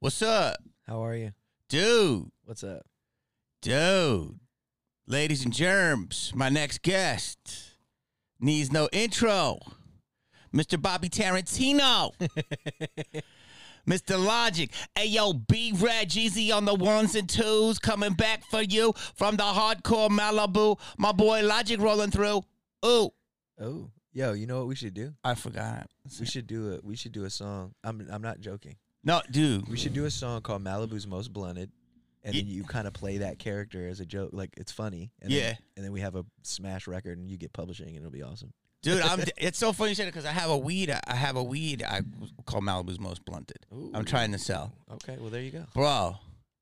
What's up, How are you? dude? What's up? Dude, ladies and germs, my next guest needs no intro. Mr. Bobby Tarantino. Mr. Logic. Hey, yo, B Rad Jeezy on the ones and twos coming back for you from the hardcore Malibu. My boy Logic rolling through. Ooh, Oh, yo, you know what we should do? I forgot. We should do a we should do a song. I'm I'm not joking. No, dude. We should do a song called Malibu's Most Blunted, and then you kind of play that character as a joke, like it's funny. And Yeah. Then, and then we have a smash record, and you get publishing, and it'll be awesome. Dude, I'm. It's so funny you said it because I have a weed. I have a weed. I call Malibu's most blunted. I'm trying to sell, Okay, well there you go. bro.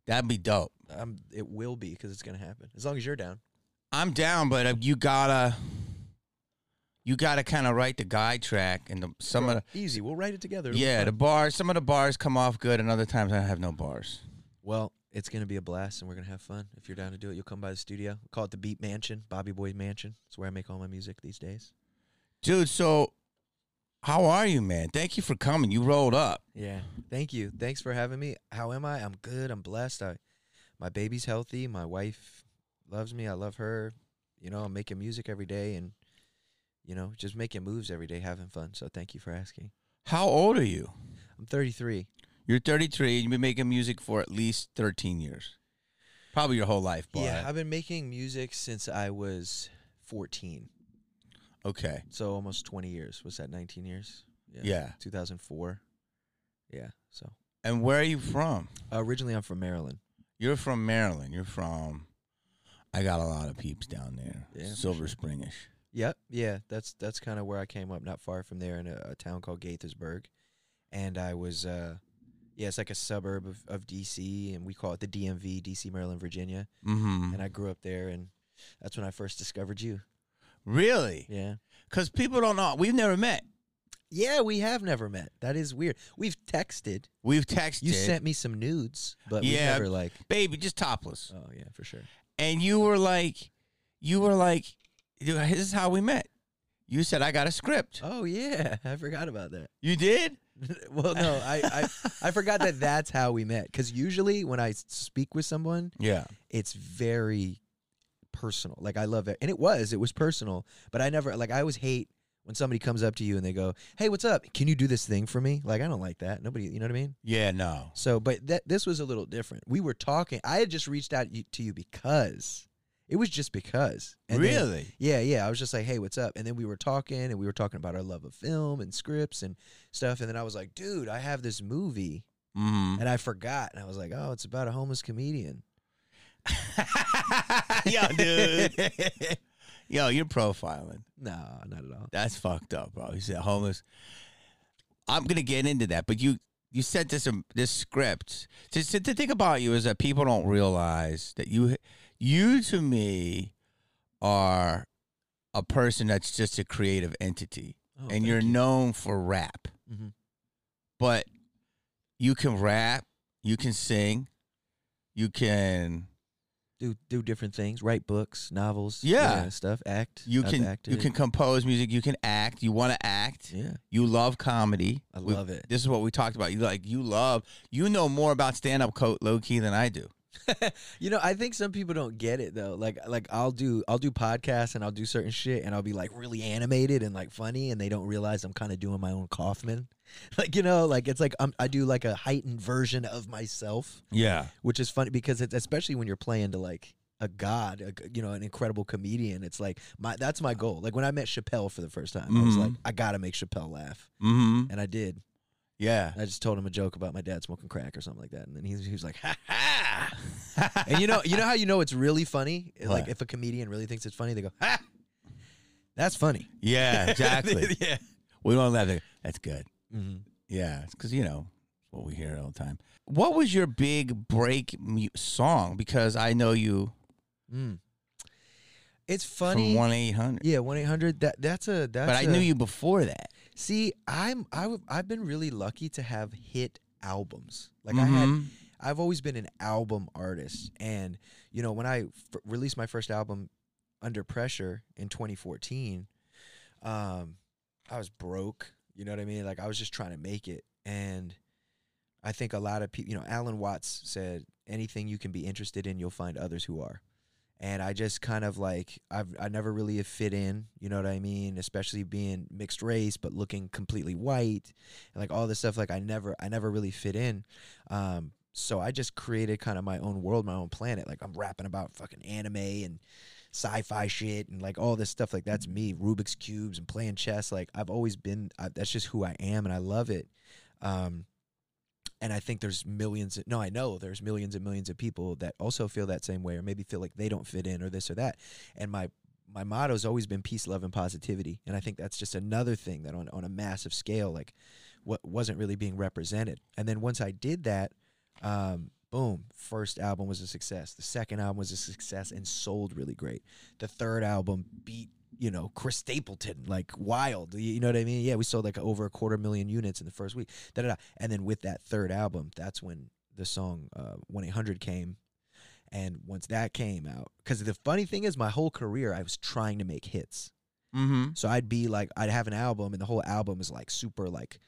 That'd be dope. Um, it will be because it's gonna happen as long as you're down. I'm down, but uh, you gotta, you gotta kind of write the guide track and the, some of the, Easy. We'll write it together. Yeah, the bars. Some of the bars come off good, and other times I have no bars. Well, it's gonna be a blast, and we're gonna have fun. If you're down to do it, you'll come by the studio. We call it the Beat Mansion, Bobby Boy's Mansion. It's where I make all my music these days. Dude, so how are you, man? Thank you for coming. You rolled up. Yeah. Thank you. Thanks for having me. How am I? I'm good. I'm blessed. I my baby's healthy. My wife loves me. I love her. You know, I'm making music every day and you know, just making moves every day, having fun. So thank you for asking. How old are you? I'm 33. You're 33. You've been making music for at least 13 years, probably your whole life. But Yeah, I've been making music since I was 14. okay. So almost 20 years. Was that 19 years? Yeah. yeah. 2004. Yeah. So And where are you from? uh, originally I'm from Maryland. You're from Maryland. You're from. I got a lot of peeps down there. Yeah, Silver sure. Springish. Yep, yeah, that's that's kind of where I came up, not far from there in a, a town called Gaithersburg, and I was, uh, yeah, it's like a suburb of, of DC, and we call it the DMV, DC, Maryland, Virginia, Mm-hmm. and I grew up there, and that's when I first discovered you. Really? Yeah, Because people don't know. We've never met. yeah, we have never met. That is weird. We've texted. We've texted. You sent me some nudes, but yeah, we never like. baby, just topless. Oh yeah, for sure. And you were like, you were like, "Dude, this is how we met. You said I got a script. Oh yeah, I forgot about that. You did? well, no, I, I I forgot that that's how we met. Because usually when I speak with someone, Yeah. it's very personal. Like I love it, and it was it was personal. But I never like I always hate when somebody comes up to you and they go, "Hey, what's up? Can you do this thing for me?" Like I don't like that. Nobody, you know what I mean? Yeah. No. So, but that this was a little different. We were talking. I had just reached out to you because it was just because. And then- really? yeah, yeah. I was just like, "Hey, what's up?" And then we were talking, and we were talking about our love of film and scripts and stuff. And then I was like, "Dude, I have this movie." Mm-hmm. And I forgot, and I was like, "Oh, it's about a homeless comedian." Yo, dude. Yo, you're profiling. No, not at all. That's fucked up, bro. You said homeless. I'm gonna get into that, but you you sent this um, this script. To, to, to think about you is that people don't realize that you you to me are a person that's just a creative entity, Oh, and you're you. known for rap, Mhm. but you can rap, you can sing, you can do do different things, write books, novels, Yeah. stuff, act. you I've can acted. you can compose music, you can act, you want to act. yeah, You love comedy. I We- love it. This is what we talked about. You like you love you know more about stand up coat low key than I do. you know, I think some people don't get it though. Like like I'll do I'll do podcasts and I'll do certain shit and I'll be like really animated and like funny and they don't realize I'm kind of doing my own Kaufman. Like you know, like it's like I'm, I do like a heightened version of myself, Yeah. which is funny because it's especially when you're playing to like a god, a, you know, an incredible comedian. It's like my that's my goal. Like when I met Chappelle for the first time, I was Mhm. like, I gotta make Chappelle laugh, Mm-hmm. and I did. Yeah. I just told him a joke about my dad smoking crack or something like that, and then he, he was like, "Ha ha!" and you know, you know how you know it's really funny? Like What? if a comedian really thinks it's funny, they go, "Ha!" That's funny. yeah, exactly. yeah. we don't. Like, That's good. hmm Yeah, because you know what we hear all the time. What was your big break mu- song? Because I know you Mm. It's funny. from one eight hundred, yeah, one eight hundred. That that's a that's. but I a- knew you before that. See, I'm I w- I've been really lucky to have hit albums. Like I had Mhm. I've always been an album artist, and you know when I f- released my first album, Under Pressure, in 2014, um, I was broke. You know what I mean? Like I was just trying to make it, and I think a lot of people, you know, Alan Watts said, anything you can be interested in, you'll find others who are. And I just kind of like, I've, I never really have fit in, you know what I mean? Especially being mixed race, but looking completely white, and like all this stuff. Like I never, I never really fit in. Um, so I just created kind of my own world, my own planet. Like I'm rapping about fucking anime and sci-fi shit and like all this stuff. Like that's me, Rubik's cubes and playing chess. Like I've always been. I, that's just who I am, and I love it. Um, and I think there's millions. No, I know there's millions and millions of people that also feel that same way, or maybe feel like they don't fit in, or this or that. And my my motto has always been peace, love, and positivity. And I think that's just another thing that on on a massive scale, like what wasn't really being represented. And then once I did that, um, boom, first album was a success. The second album was a success and sold really great. The third album beat you know Chris Stapleton like wild. You know what I mean? Yeah, we sold like over a quarter million units in the first week. Da, da, da. And then with that third album, that's when the song One Eight Hundred came. And once that came out, because the funny thing is, my whole career I was trying to make hits. Mm-hmm. So I'd be like, I'd have an album, and the whole album is like super like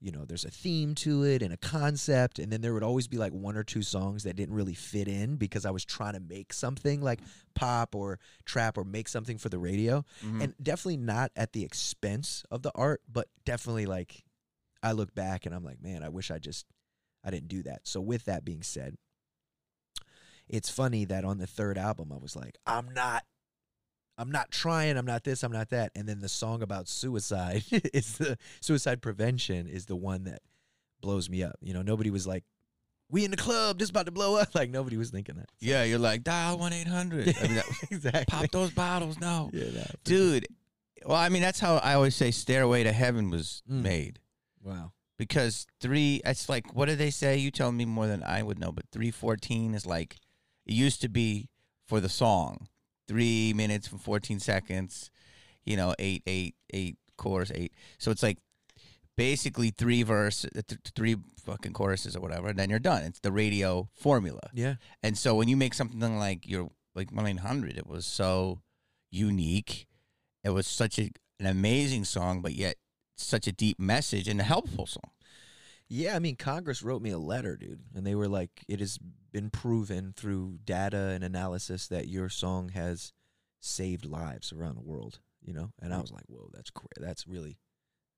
you know, there's a theme to it and a concept, and then there would always be like one or two songs that didn't really fit in because I was trying to make something like pop or trap or make something for the radio, Mhm. and definitely not at the expense of the art, but definitely like I look back and I'm like, man, I wish I just I didn't do that. So with that being said, it's funny that on the third album I was like, I'm not I'm not trying, I'm not this, I'm not that. And then the song about suicide is the suicide prevention is the one that blows me up. You know, nobody was like, We in the club, this about to blow up. Like nobody was thinking that. yeah, you're like dial one eight hundred. I mean, exactly. pop those bottles, no, Yeah, for dude. Well, I mean, that's how I always say "Stairway to Heaven" was Mm. made sure. Wow. because three. It's like what do they say? You tell me more than I would know, but three fourteen is like it used to be for the song. Three minutes and fourteen seconds. You know, eight, eight, eight chorus, eight. So it's like basically three verse, th- th- three fucking choruses or whatever, and then you're done. It's the radio formula. Yeah. And so when you make something like your like one eight hundred, it was so unique. It was such a, an amazing song, but yet such a deep message and a helpful song. Yeah, I mean, Congress wrote me a letter, dude, and they were like, "It has been proven through data and analysis that your song has saved lives around the world." You know, and I hmm. was like, "Whoa, that's cra- that's really,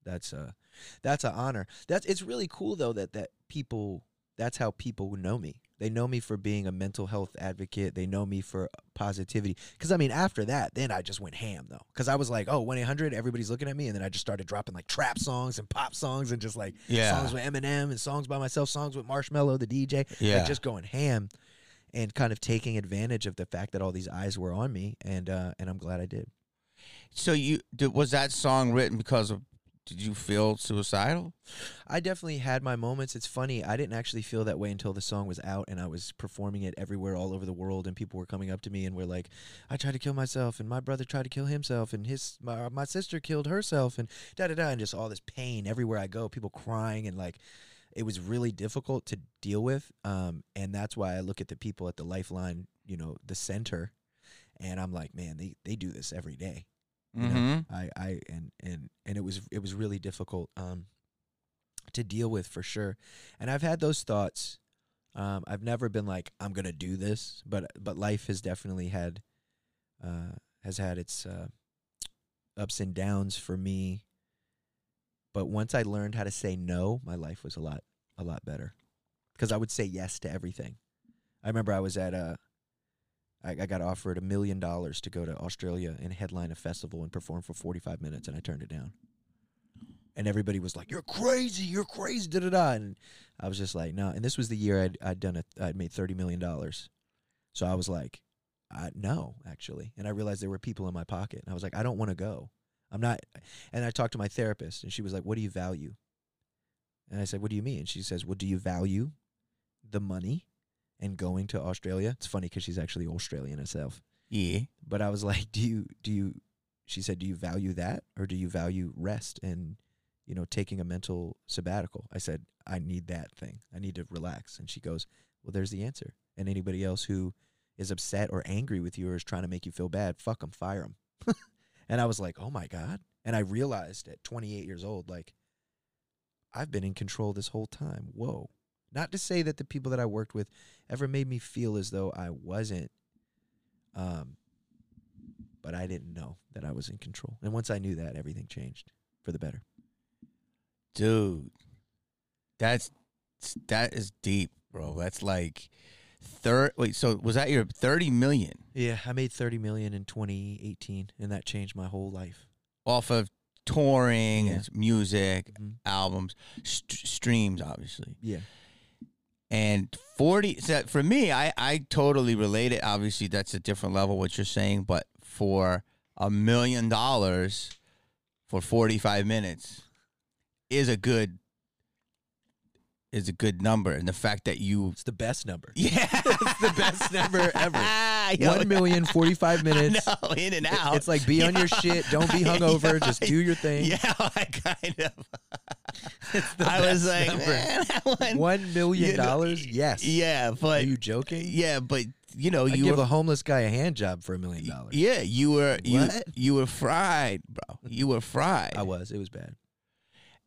that's a that's an honor. That's it's really cool though that that people that's how people know me. They know me for being a mental health advocate. They know me for positivity. Because I mean, after that, then I just went ham though. Because I was like, oh, 1 800, everybody's looking at me, and then I just started dropping like trap songs and pop songs and just like Yeah. songs with Eminem and songs by myself, songs with Marshmello, the DJ, Yeah. like just going ham and kind of taking advantage of the fact that all these eyes were on me, and uh, and I'm glad I did. So you did, was that song written because of? Did you feel suicidal? I definitely had my moments. It's funny, I didn't actually feel that way until the song was out and I was performing it everywhere all over the world and people were coming up to me and were like, "I tried to kill myself and my brother tried to kill himself and his my, my sister killed herself and da da da and just all this pain everywhere I go, people crying and like it was really difficult to deal with. Um, and that's why I look at the people at the Lifeline, you know, the center, and I'm like, man, they they do this every day. You? Mm-hmm. I, I and and and it was it was really difficult um to deal with for sure. And I've had those thoughts. Um I've never been like I'm going to do this, but but life has definitely had uh has had its uh ups and downs for me. But once I learned how to say no, my life was a lot a lot better. Cuz I would say yes to everything. I remember I was at a I, I got offered a million dollars to go to Australia and headline a festival and perform for 45 minutes, and I turned it down. And everybody was like, "You're crazy! You're crazy!" Da da da. And I was just like, "No." And this was the year I'd I'd done it. I'd made 30 million dollars, so I was like, I, "No, actually." And I realized there were people in my pocket. And I was like, "I don't want to go. I'm not." And I talked to my therapist, and she was like, "What do you value?" And I said, "What do you mean?" And she says, "Well, do you value the money and going to Australia?" It's funny because she's actually Australian herself. Yeah. But I was like, "Do you do you?" She said, "Do you value that, or do you value rest and you know taking a mental sabbatical?" I said, "I need that thing. I need to relax." And she goes, "Well, there's the answer. And anybody else who is upset or angry with you or is trying to make you feel bad, fuck them, fire them." and I was like, "Oh my god!" And I realized at 28 years old, like, I've been in control this whole time. Whoa. Not to say that the people that I worked with ever made me feel as though I wasn't. Um, but I didn't know that I was in control. And once I knew that, everything changed for the better. dude. That's that is deep, bro. That's like third. Wait, so was that your thirty million Yeah, I made 30 million in 2018 and that changed my whole life. off of touring Yeah. music, Mhm. albums, st- streams, obviously, Yeah. And forty. So for me, I I totally relate it. Obviously, that's a different level what you're saying, but for a million dollars for forty five minutes is a good is a good number, and the fact that you It's the best number. yeah it's the best number ever. Yo, One million forty-five minutes. no, in and out. It's like be on your shit. Don't be hungover. Yeah. Just do your thing. Yeah, I kind of. It's the I was like, number. man, that one. One million dollars? Yes. Yeah, but Are but you joking? yeah, but you know, I'd you give were, a homeless guy a hand job for a million dollars. yeah, you were you What? you were fried, bro. You were fried. I was. It was bad.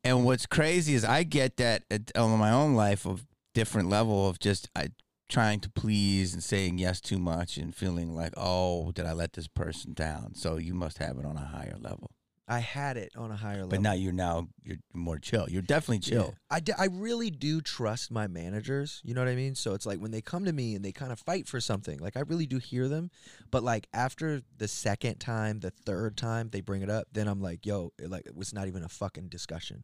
And what's crazy is I get that at, on my own life of different level of just I trying to please and saying yes too much and feeling like, oh, did I let this person down? So you must have it on a higher level. I had it on a higher level. But now you're now you're more chill. You're definitely Yeah. chill. I, d- I really do trust my managers. You know what I mean? So it's like when they come to me and they kind of fight for something, like I really do hear them. But like after the second time, the third time they bring it up, then I'm like, yo, it, like it was not even a fucking discussion.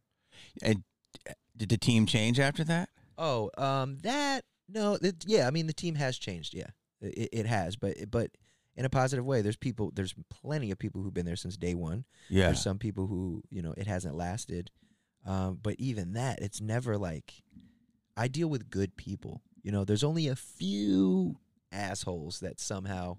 And uh, did the team change after that? Oh, um, that no, it, yeah. I mean, the team has changed. Yeah, it, it has, but but in a positive way. There's people. There's plenty of people who've been there since day one. Yeah. There's some people who you know it hasn't lasted, um, but even that, it's never like I deal with good people. You know, there's only a few assholes that somehow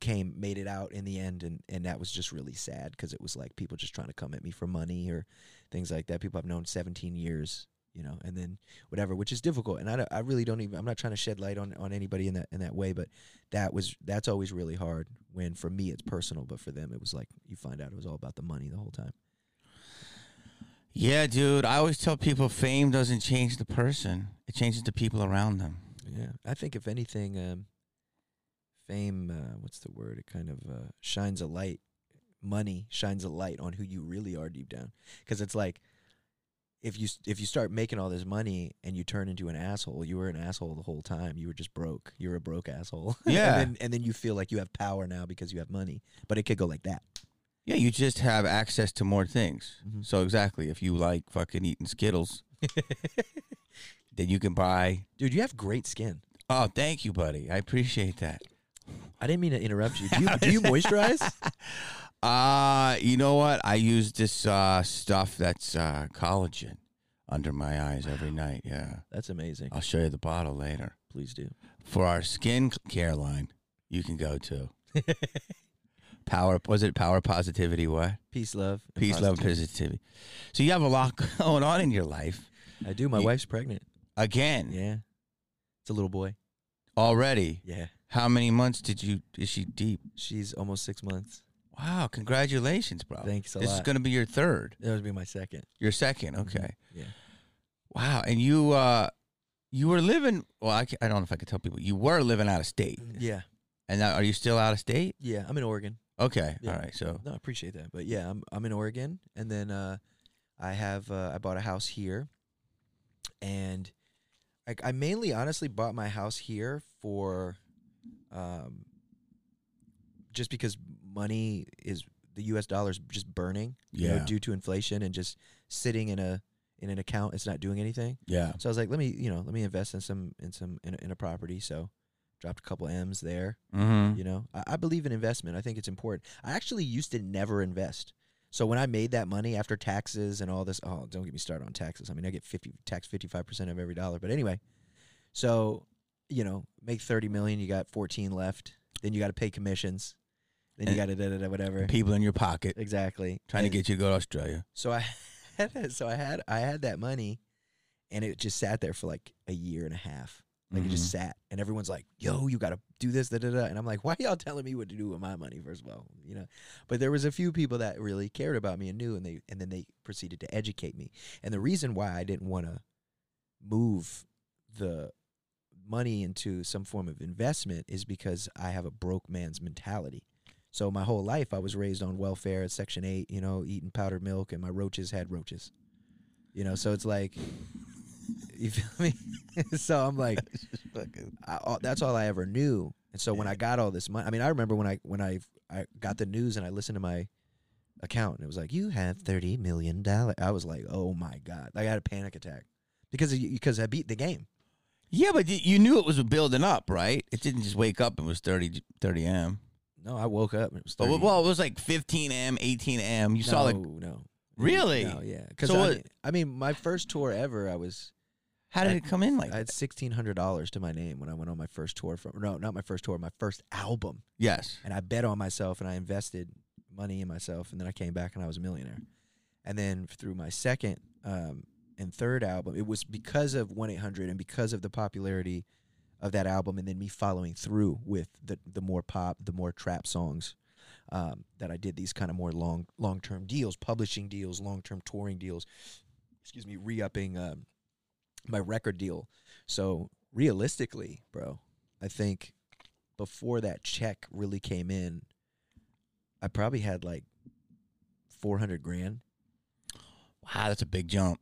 came made it out in the end and and that was just really sad because it was like people just trying to come at me for money or things like that. People i've known 17 years you know and then whatever which is difficult. And i, I really don't even i'm not trying to shed light on on anybody in that in that way but that was that's always really hard when for me it's personal but for them it was like you find out it was all about the money the whole time. Yeah, dude. I always tell people fame doesn't change the person; it changes the people around them. yeah. I think if anything um fame uh, what's the word? It kind of uh, shines a light money shines a light on who you really are deep down because it's like if you if you start making all this money and you turn into an asshole you were an asshole the whole time you were just broke you're a broke asshole Yeah. and, then, and then you feel like you have power now because you have money but it could go like that Yeah, you just have access to more things. Mhm. So exactly, if you like fucking eating Skittles, then you can buy. dude you have great skin Oh, thank you, buddy. I appreciate that. i didn't mean to interrupt you do you, do you moisturize Uh, you know what? I use this uh, stuff that's uh, collagen under my eyes every night. Yeah, that's amazing I'll show you the bottle later. please do For our skin care line, you can go to Power. Was it Power Positivity? What? peace love Peace, love, positivity. positivity. So you have a lot going on in your life. i do my You- wife's pregnant Again, yeah it's a little boy already. yeah How many months did you? Is she deep? she's almost six months Wow! Congratulations, bro. Thanks a this is going to be your third. that would be my second Your second. Mhm. Okay. yeah Wow. And you, uh, you were living. Well, I, I don't know if I could tell people. You were living out of state, yeah and now are you still out of state? yeah i'm in oregon Okay. Yeah. All right. So No, I appreciate that. But yeah, I'm I'm in Oregon, and then uh, I have uh, I bought a house here, and I, I mainly honestly bought my house here for, um, just because money is the U.S. dollar is just burning, you know, due to inflation and just sitting in a in an account, it's not doing anything. yeah. So I was like, let me you know let me invest in some in some in a, in a property. So dropped a couple M's there. Mm-hmm. You know, I, I believe in investment. I think it's important. I actually used to never invest. So when I made that money after taxes and all this, oh, don't get me started on taxes. I mean, I get fifty tax fifty five percent of every dollar. But anyway, so you know, make thirty million, you got fourteen left. Then you got to pay commissions. Then you got to da da da whatever. People in your pocket Exactly. trying And to get you to go to Australia. So I had that, so I had I had that money, and it just sat there for like a year and a half. Like it Mm-hmm. just sat, and everyone's like, "Yo, you got to do this, da da da," and I'm like, "Why y'all telling me what to do with my money?" First of all, you know. But there was a few people that really cared about me and knew, and they and then they proceeded to educate me. And the reason why I didn't want to move the money into some form of investment is because I have a broke man's mentality. So my whole life I was raised on welfare at Section 8, you know, eating powdered milk and my roaches had roaches. You know, so it's like you feel me? so I'm like I, all, that's all I ever knew. And so when I got all this money, I mean, I remember when I when I I got the news and I listened to my account and it was like, "You have thirty million dollars." I was like, "Oh my god!" I had a panic attack because of, because I beat the game. Yeah, but you knew it was building up, right? It didn't just wake up and was 30, 30 m. No, I woke up and it was Oh, 30. well, it was like 15 m, 18 m. You no, saw like no, Really? no, yeah. Because So I, what- I mean, my first tour ever, I was how did it come in like I had sixteen hundred dollars to my name when I went on my first tour. From no, not my first tour, my first album. yes. and I bet on myself and I invested money in myself and then I came back and I was a millionaire. And then through my second um, and third album, it was because of 1 800 and because of the popularity of that album and then me following through with the, the more pop, the more trap songs um, that I did these kind of more long long term deals, publishing deals, long term touring deals, excuse me, re upping um, my record deal. So realistically, bro, I think before that check really came in, I probably had like four hundred grand. Wow, that's a big jump.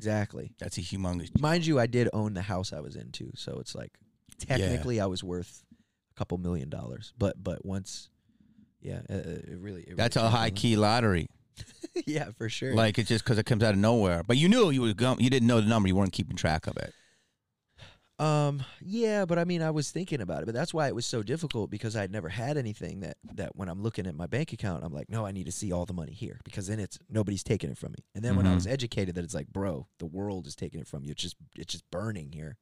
Exactly. That's a humongous. Mind you, I did own the house I was into, so it's like technically I was worth a couple million dollars. But but once, yeah, uh, uh, it really. It That's really a high key lottery. yeah, for sure. Like it's just because it comes out of nowhere. But you knew you was going. You didn't know the number. You weren't keeping track of it. Um, yeah, but I mean, I was thinking about it, but that's why it was so difficult because I'd never had anything that that when I'm looking at my bank account, I'm like, no, I need to see all the money here because then it's nobody's taking it from me. And then when I was educated that it's like, bro, the world is taking it from you. It's just it's just burning here.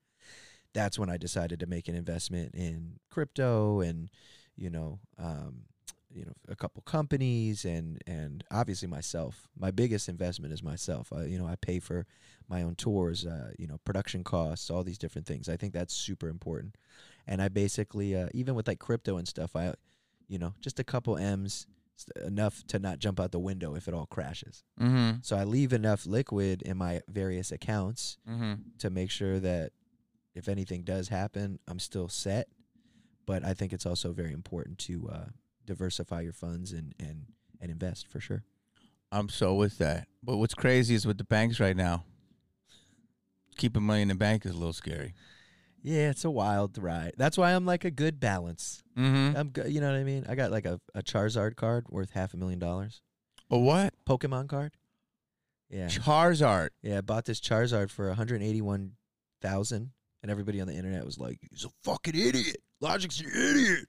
That's when I decided to make an investment in crypto and you know, um, you know, a couple companies and and obviously myself. My biggest investment is myself. I, you know, I pay for my own tours, uh, you know, production costs, all these different things. I think that's super important. And I basically, uh, even with like crypto and stuff, I, you know, just a couple M's enough to not jump out the window if it all crashes. Mm-hmm. So I leave enough liquid in my various accounts Mm-hmm. to make sure that if anything does happen, I'm still set. But I think it's also very important to uh, diversify your funds and, and, and invest for sure. I'm so with that. But what's crazy is with the banks right now. Keeping money in the bank is a little scary. Yeah, it's a wild ride. That's why I'm like a good balance. Mm-hmm. I'm good. You know what I mean? I got like a, a Charizard card worth half a million dollars. A what? Pokemon card. Yeah, Charizard. yeah. I bought this Charizard for 181 thousand, and everybody on the internet was like, "He's a fucking idiot. Logic's an idiot."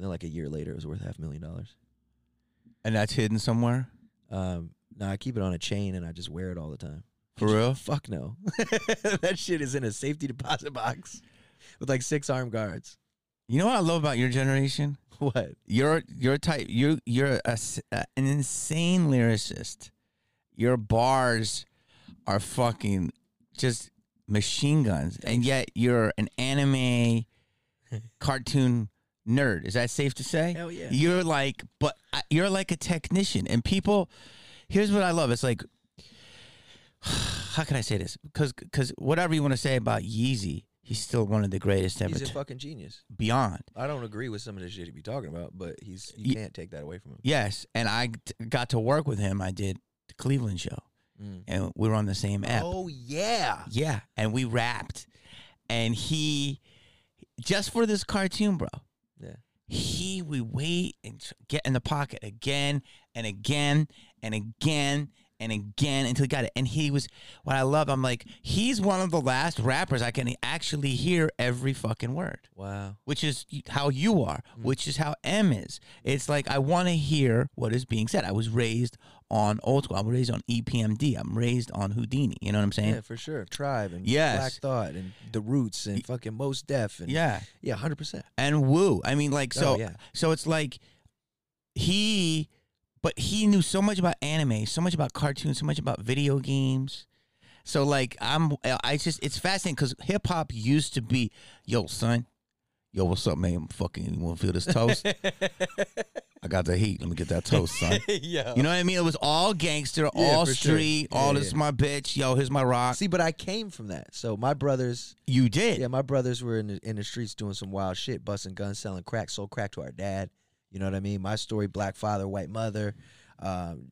And then like a year later, it was worth half a million dollars. And that's hidden somewhere? Um, now I keep it on a chain and I just wear it all the time. For real? Fuck no. that shit is in a safety deposit box with like six armed guards. You know what I love about your generation? What? You're you're type you you're a uh, an insane lyricist. Your bars are fucking just machine guns, and yet you're an anime cartoon nerd. Is that safe to say? Hell yeah. You're like, but you're like a technician, and people. Here's what I love. It's like, how can I say this? Because because whatever you want to say about Yeezy, he's still one of the greatest ever. He's a fucking genius. beyond. I don't agree with some of the shit he be talking about, but he's you can't take that away from him. Yes, and I t- got to work with him. I did the Cleveland show, mm. and we were on the same app. Oh yeah. Yeah, and we rapped, and he just for this cartoon, bro. He we wait and get in the pocket again and again and again and again until he got it. And he was what I love. I'm like, he's one of the last rappers I can actually hear every fucking word Wow. which is how you are, mm. which is how M is. It's like I want to hear what is being said. I was raised on old school. I'm raised on EPMD. I'm raised on Whodini. You know what I'm saying? Yeah, for sure. Tribe and Yes. Black Thought and the Roots and fucking Mos Def and Yeah. yeah, hundred percent. And Woo. I mean, like, so, Oh, yeah. so it's like he, but he knew so much about anime, so much about cartoons, so much about video games. So like I'm, I just it's fascinating because hip hop used to be, yo son, Yo, what's up, man? I'm fucking, you want to feel this toast? I got the heat. Let me get that toast, son. Yo. You know what I mean? It was all gangster, all for sure. street, Yeah, all yeah. this is my bitch. Yo, here's my rock. See, but I came from that. So my brothers, you did. yeah, my brothers were in the, in the streets doing some wild shit, busting guns, selling crack, sold crack to our dad. You know what I mean? My story: black father, white mother, um,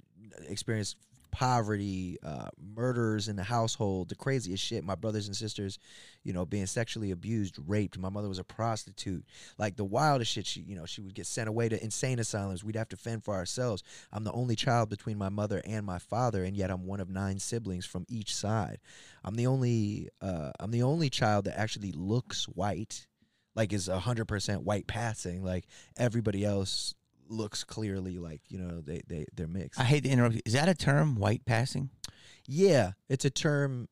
experienced poverty, uh, murders in the household, the craziest shit. My brothers and sisters, you know, being sexually abused, raped. My mother was a prostitute. Like the wildest shit. She, you know, she would get sent away to insane asylums. We'd have to fend for ourselves. I'm the only child between my mother and my father, and yet I'm one of nine siblings from each side. I'm the only, uh, I'm the only child that actually looks white, like is hundred percent white passing. Like everybody else looks clearly like you know they they they're mixed. I hate to interrupt you. Is that a term, white passing? Yeah, it's a term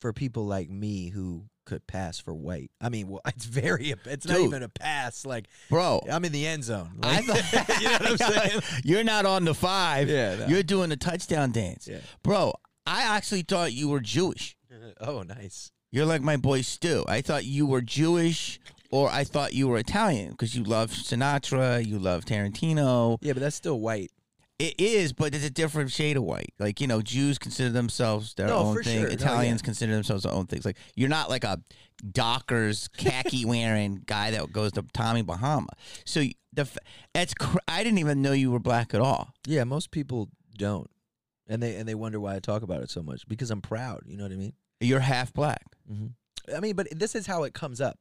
for people like me who could pass for white. I mean, well, it's very. It's not even a pass. Like Bro, I'm in the end zone. Like, thought, you know what I'm saying? You're not on the five. Yeah, no. You're doing the touchdown dance. Yeah. Bro, I actually thought you were Jewish. Oh, nice. You're like my boy Stu. I thought you were Jewish or I thought you were Italian because you love Sinatra, you love Tarantino. Yeah, but that's still white. It is, but it's a different shade of white. Like, you know, Jews consider themselves their No, own thing. sure. No, Italians yeah. consider themselves their own things. Like, you're not like a Dockers khaki wearing guy that goes to Tommy Bahama. So the that's cr- I didn't even know you were black at all. Yeah, most people don't, and they and they wonder why I talk about it so much because I'm proud. You know what I mean? You're half black. Mm-hmm. I mean, but this is how it comes up.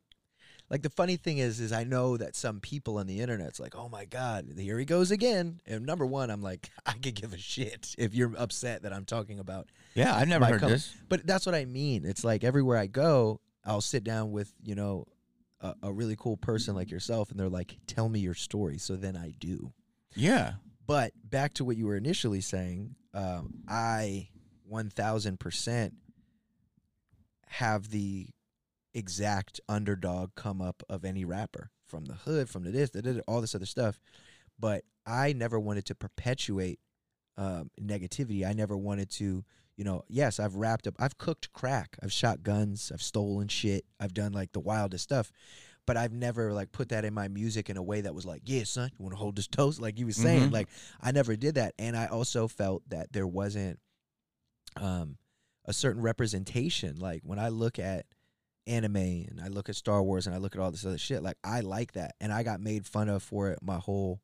Like the funny thing is, is I know that some people on the internet's like, oh my god, here he goes again. And number one, I'm like, I could give a shit if you're upset that I'm talking about. Yeah, I've never heard color. this. But that's what I mean. It's like everywhere I go, I'll sit down with you know a, a really cool person like yourself, and they're like, tell me your story. So then I do. Yeah. But back to what you were initially saying, um, I 1000% have the exact underdog come up of any rapper from the hood, from the this, da, da, all this other stuff. But I never wanted to perpetuate um, negativity. I never wanted to, you know, yes, I've wrapped up, I've cooked crack, I've shot guns, I've stolen shit, I've done like the wildest stuff. But I've never like put that in my music in a way that was like, yeah, son, you want to hold this toast? Like you were saying, Mhm. like I never did that. And I also felt that there wasn't um, a certain representation. Like when I look at anime and I look at Star Wars and I look at all this other shit, like I like that. And I got made fun of for it my whole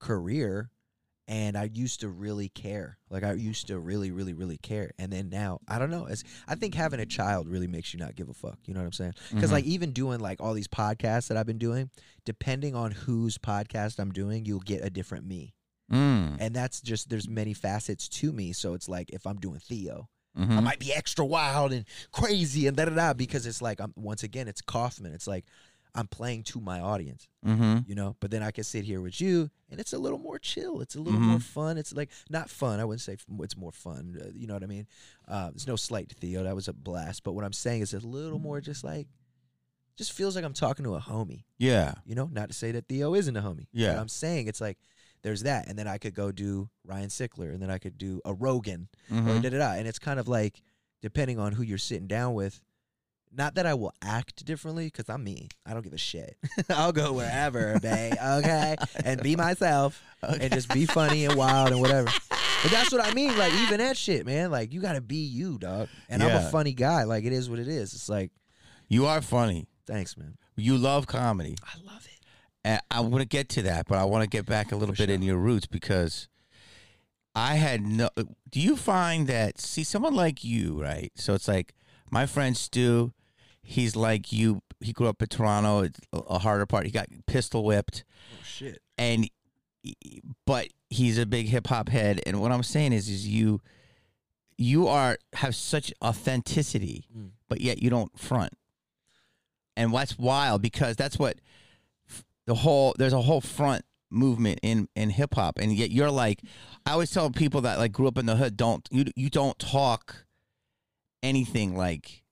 career. And I used to really care. Like I used to really, really, really care. And then now, I don't know. It's I think having a child really makes you not give a fuck. You know what I'm saying? Because Mhm. like even doing like all these podcasts that I've been doing, depending on whose podcast I'm doing, you'll get a different me. Mm. And that's just there's many facets to me. So it's like if I'm doing Theo, I Mhm. might be extra wild and crazy and da da da because it's like I'm once again it's Kaufman. It's like I'm playing to my audience, Mhm. you know. But then I can sit here with you and it's a little more chill. It's a little more Mhm. fun. It's like not fun. I wouldn't say it's more fun. Uh, you know what I mean? Uh, there's no slight to Theo. That was a blast. But what I'm saying is a little more just like just feels like I'm talking to a homie. Yeah. You know, not to say that Theo isn't a homie. Yeah. But I'm saying it's like there's that, and then I could go do Ryan Sickler, and then I could do a Rogan, or Mhm. da da da. And it's kind of like depending on who you're sitting down with. Not that I will act differently, because I'm me. I don't give a shit. I'll go wherever, babe. Okay, and be myself, and just be funny and wild and whatever. But that's what I mean. Like even that shit, man. Like you gotta be you, dog. And I'm a funny guy. Like it is what it is. It's like You are funny. thanks, man. You love comedy. I love it. And I want to get to that, but I want to get back a little For bit in your roots because I had no. Do you find that see someone like you, right? So it's like my friend Stu. He's like you. He grew up in Toronto. It's a harder part. He got pistol whipped, Oh shit. and but he's a big hip hop head. And what I'm saying is, is you you are have such authenticity, Mm. but yet you don't front. And what's wild because that's what the whole there's a whole front movement in in hip hop, and yet you're like I always tell people that like grew up in the hood don't you you don't talk anything like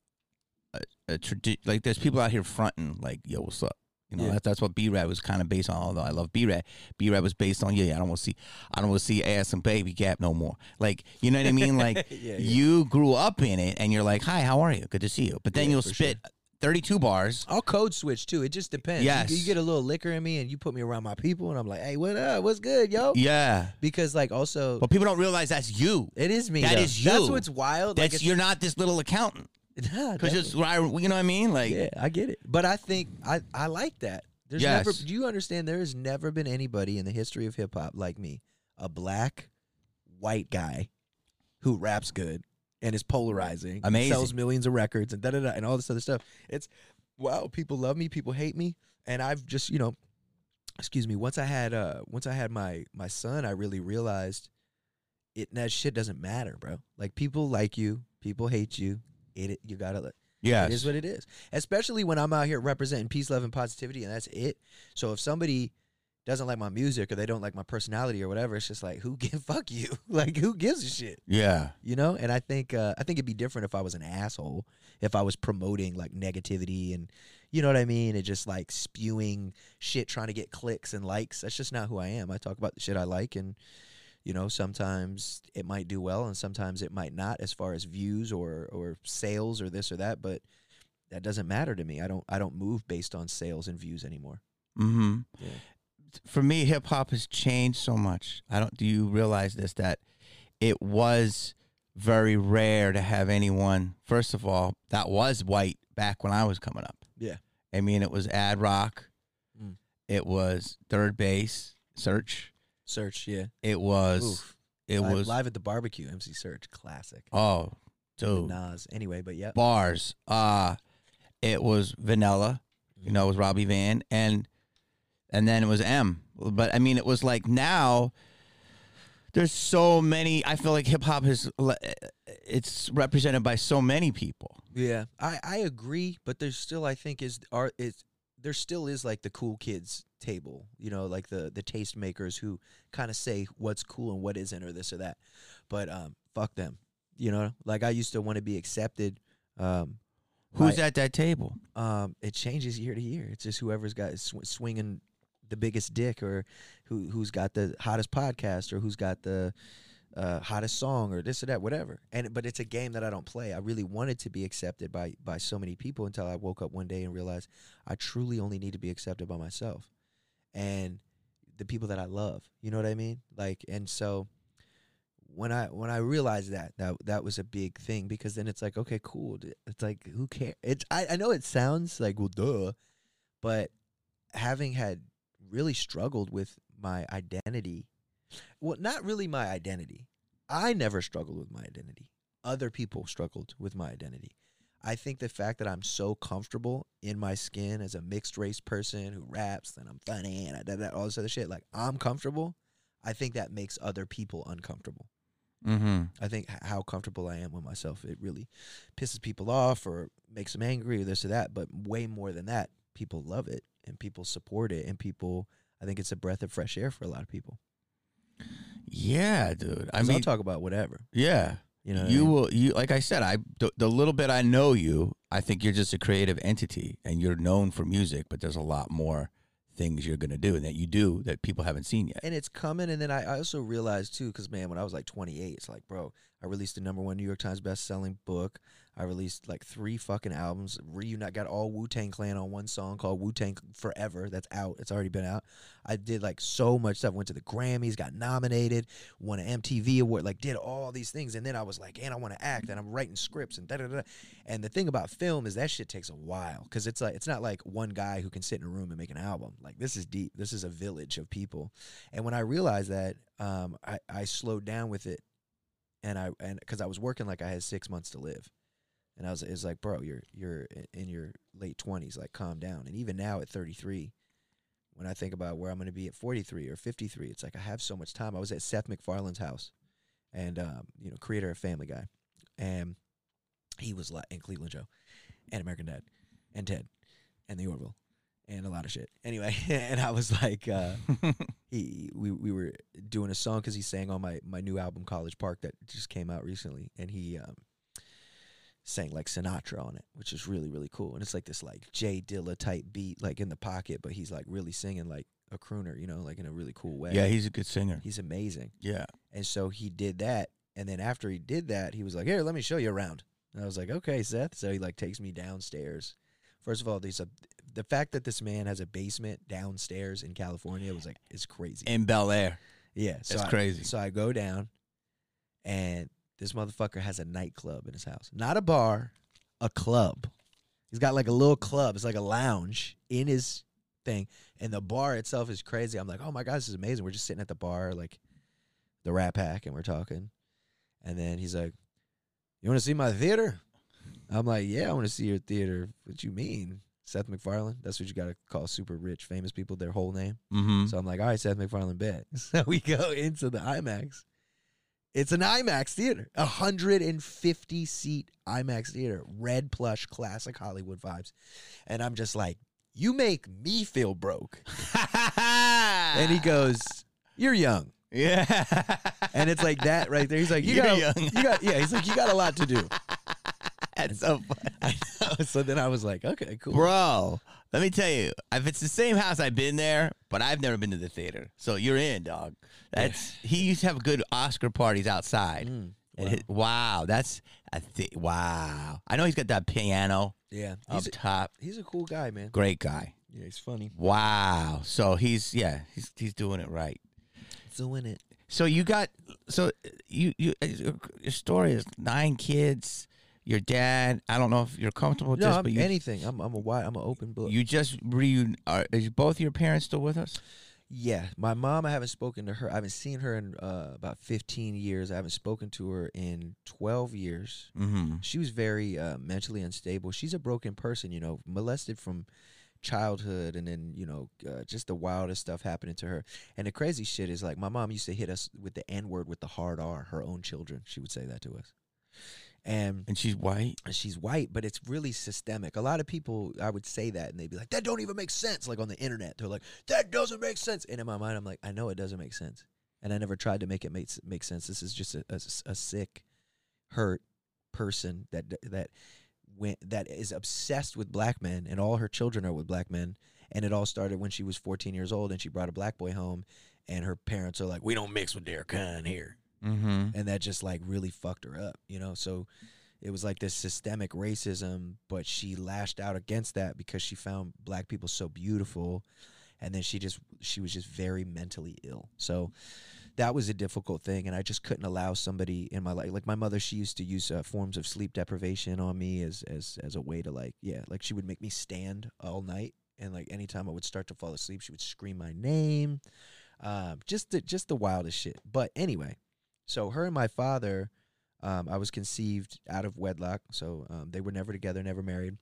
a, a tradi- like there's people out here fronting like yo what's up? You know Yeah. that's that's what B Rad was kind of based on although I love B Rad B Rad was based on yeah, yeah I don't want to see I don't want to see ass and baby gap no more. Like you know what I mean? Like yeah, you grew up in it and you're like hi how are you? Good to see you. But then you'll spit 32 bars. I'll code switch too. It just depends. You- Yes. You, get a little liquor in me and you put me around my people and I'm like, hey, what up? What's good, yo? Yeah. Because like also But people don't realize that's you. it is me. That though. is That's what's wild. That's like you're not this little accountant. Because definitely. it's I, you know what I mean? Like yeah, I get it. But I think I I like that. There's Yes. never do you understand there has never been anybody in the history of hip hop like me, a black white guy who raps good and is polarizing, Amazing. sells millions of records and da da da and all this other stuff. It's wow, people love me, people hate me, and I've just, you know, excuse me, once I had uh once I had my my son, I really realized it that shit doesn't matter, bro. Like people like you, people hate you. It, you gotta let yes. it is what it is. Especially when I'm out here representing peace, love, and positivity, and that's it. So if somebody doesn't like my music or they don't like my personality or whatever, it's just like who give fuck you? like who gives a shit? yeah. You know? And I think uh, I think it'd be different if I was an asshole, if I was promoting like negativity and you know what I mean, and just like spewing shit, trying to get clicks and likes. That's just not who I am. I talk about the shit I like and. You know, sometimes it might do well, and sometimes it might not, as far as views or or sales or this or that. But that doesn't matter to me. I don't I don't move based on sales and views anymore. Mm-hmm. Yeah. For me, hip hop has changed so much. I don't. Do you realize this? That it was very rare to have anyone. First of all, that was white back when I was coming up. Yeah. I mean, it was Ad Rock. Mm. It was Third Bass Serch. Serch, yeah. It was. Oof. It live, was. live at the barbecue. MC Serch, classic. Oh, dude. Nas. Anyway, but yeah. Bars. Uh it was Vanilla. You know, it was Robbie Van, and and then it was M. But I mean, it was like now. There's so many. I feel like hip hop is. It's represented by so many people. Yeah, I, I agree, but there's still I think is are is there still is like the cool kids table, you know, like the the tastemakers who kind of say what's cool and what isn't or this or that. But um, fuck them, you know. Like I used to want to be accepted. Um, Who's by- at that table? um, it changes year to year. It's just whoever's got sw- swinging the biggest dick, or who who's got the hottest podcast, or who's got the uh, hottest song, or this or that, whatever. And but it's a game that I don't play. I really wanted to be accepted by by so many people until I woke up one day and realized I truly only need to be accepted by myself and the people that I love. You know what I mean? Like, and so when I when I realized that that that was a big thing because then it's like okay cool it's like who cares it's I, I know it sounds like well duh but having had really struggled with my identity. Well not really my identity. I never struggled with my identity. Other people struggled with my identity. I think the fact that I'm so comfortable in my skin as a mixed race person who raps and I'm funny and I did that all this other shit like I'm comfortable I think that makes other people uncomfortable. Mm-hmm. I think how comfortable I am with myself, it really pisses people off or makes them angry or this or that. But way more than that, people love it and people support it and people. I think it's a breath of fresh air for a lot of people. Yeah, dude. I mean, I'll talk about whatever. yeah. You know, what I you mean? will. You like I said. I the, the little bit I know you, I think you're just a creative entity, and you're known for music. But there's a lot more things you're gonna do and that you do that people haven't seen yet. and it's coming. And then I, I also realized too, because man, when I was like 28, it's like, bro, I released the number one New York Times best-selling book. I released like three fucking albums. Reunite got all Wu Tang Clan on one song called Wu Tang Forever. That's out. It's already been out. I did like so much stuff. Went to the Grammys, got nominated, won an MTV award, like did all these things. And then I was like, and I want to act, and I'm writing scripts and da da da. And the thing about film is that shit takes a while because it's like it's not like one guy who can sit in a room and make an album. Like this is deep. This is a village of people. And when I realized that, um, I I slowed down with it, and I and because I was working like I had six months to live. And I was, it's like, bro, you're you're in your late twenties, like calm down. And even now at 33, when I think about where I'm going to be at 43 or 53, it's like I have so much time. I was at Seth MacFarlane's house, and um, you know, creator of Family Guy, and he was like, and Cleveland Show, and American Dad, and Ted, and The Orville, and a lot of shit. Anyway, and I was like, uh, he we we were doing a song because he sang on my my new album College Park that just came out recently, and he um sang like Sinatra on it, which is really really cool. And it's like this like J Dilla type beat, like in the pocket, but he's like really singing like a crooner, you know, like in a really cool way. yeah, he's a good singer. he's amazing. Yeah. And so he did that, and then after he did that, he was like, "Here, let me show you around." And I was like, "Okay, Seth." So he like takes me downstairs First of all, there's a the fact that this man has a basement downstairs in California was like is crazy. In Bel Air. yeah, so That's I- crazy. So I go down, and this motherfucker has a nightclub in his house, not a bar, a club. He's got like a little club. It's like a lounge in his thing, and the bar itself is crazy. I'm like, oh my god, this is amazing. We're just sitting at the bar, like the Rat Pack, and we're talking, and then he's like, "You want to see my theater?" I'm like, "Yeah, I want to see your theater." What you mean? Seth MacFarlane. That's what you got to call super rich, famous people their whole name. Mm-hmm. So I'm like, all right, Seth MacFarlane bet. So we go into the IMAX. It's an IMAX theater, a 150 seat IMAX theater, red plush, classic Hollywood vibes. And I'm just like, you make me feel broke. And he goes, you're young. Yeah. And it's like that right there. He's like, you You're got, young. you got, yeah. He's like, you got a lot to do. That's so funny. I know. So then I was like, okay, cool. Bro, let me tell you, if it's the same house, I've been there, but I've never been to the theater. So you're in, dog. That's he used to have good Oscar parties outside. Mm, wow. hit- wow, that's I think wow. I know he's got that piano yeah, up he's a, top. he's a cool guy, man. Great guy. Yeah, he's funny. Wow. So he's yeah, he's he's doing it right. Doing it. So you got so you you your story is nine kids. Your dad. I don't know if you're comfortable with No, this, I'm, but you anything. I'm, I'm a wide, I'm an open book. you just reun. Are is both your parents still with us? Yeah, my mom. I haven't spoken to her. I haven't seen her in uh, about 15 years. I haven't spoken to her in 12 years. Mm-hmm. She was very uh, mentally unstable. She's a broken person, you know, molested from childhood, and then you know, uh, just the wildest stuff happening to her. And the crazy shit is like my mom used to hit us with the N word with the hard R. Her own children, she would say that to us. And And she's white. she's white, but it's really systemic. A lot of people, I would say that, and they'd be like, "That don't even make sense." Like on the internet, they're like, "That doesn't make sense." And in my mind, I'm like, "I know it doesn't make sense," and I never tried to make it make make sense. This is just a, a, a sick, hurt person that that went that is obsessed with black men, and all her children are with black men. And it all started when she was 14 years old, and she brought a black boy home, and her parents are like, "We don't mix with their kind here." Mm-hmm. and that just like really fucked her up, you know. So it was like this systemic racism, but she lashed out against that because she found black people so beautiful, and then she just she was just very mentally ill. So that was a difficult thing, and I just couldn't allow somebody in my life, like my mother. She used to use uh, forms of sleep deprivation on me as as as a way to like, yeah, like she would make me stand all night, and like anytime I would start to fall asleep, she would scream my name. Um, just the just the wildest shit. But anyway, so her and my father, um, I was conceived out of wedlock, so um, they were never together, never married,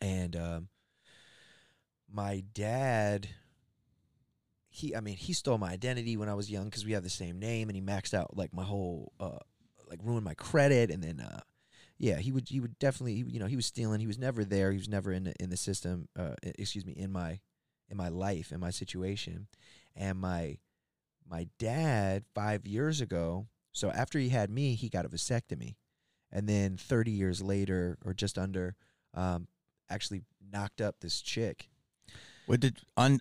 and um, my dad. He, I mean, he stole my identity when I was young because we have the same name, and he maxed out like my whole, uh, like ruined my credit, and then, uh, yeah, he would, he would definitely, you know, he was stealing. He was never there. He was never in the in the system. Uh, excuse me, in my, in my life, in my situation, and my my dad five years ago so after he had me he got a vasectomy and then 30 years later or just under um, actually knocked up this chick What did un?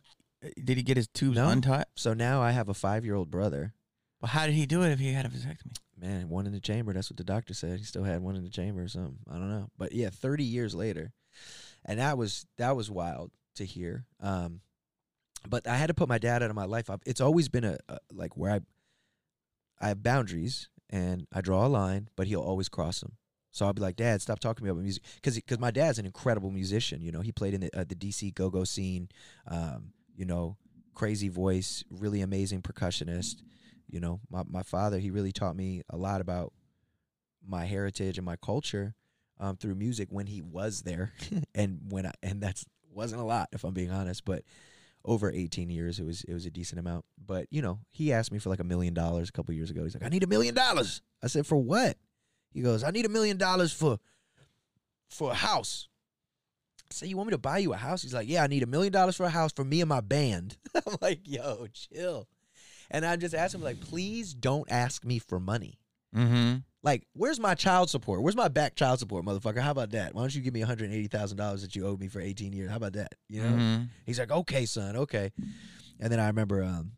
Did he get his tubes No. untied? so now i have a five year old brother Well, how did he do it if he had a vasectomy? man one in the chamber that's what the doctor said he still had one in the chamber or something i don't know but yeah 30 years later and that was that was wild to hear um but i had to put my dad out of my life it's always been a, a like where i i have boundaries and i draw a line but he'll always cross them so I'll be like, Dad, stop talking to me about music, because because my dad's an incredible musician. You know, he played in the uh, the DC go go scene. Um, you know, crazy voice, really amazing percussionist. You know, my my father, he really taught me a lot about my heritage and my culture um, through music when he was there, and when I, and that's wasn't a lot if I'm being honest, but over 18 years it was it was a decent amount. But you know, he asked me for like a million dollars a couple years ago. He's like, I need a million dollars. I said, for what? He goes, I need a million dollars for for a house. I said, you want me to buy you a house? He's like, yeah, I need a million dollars for a house for me and my band. I'm like, yo, chill. And I just asked him, like, please don't ask me for money. Mm-hmm. Like, where's my child support? Where's my back child support, motherfucker? How about that? Why don't you give me $180,000 that you owed me for 18 years? How about that? You know? Mm-hmm. He's like, okay, son, okay. And then I remember um,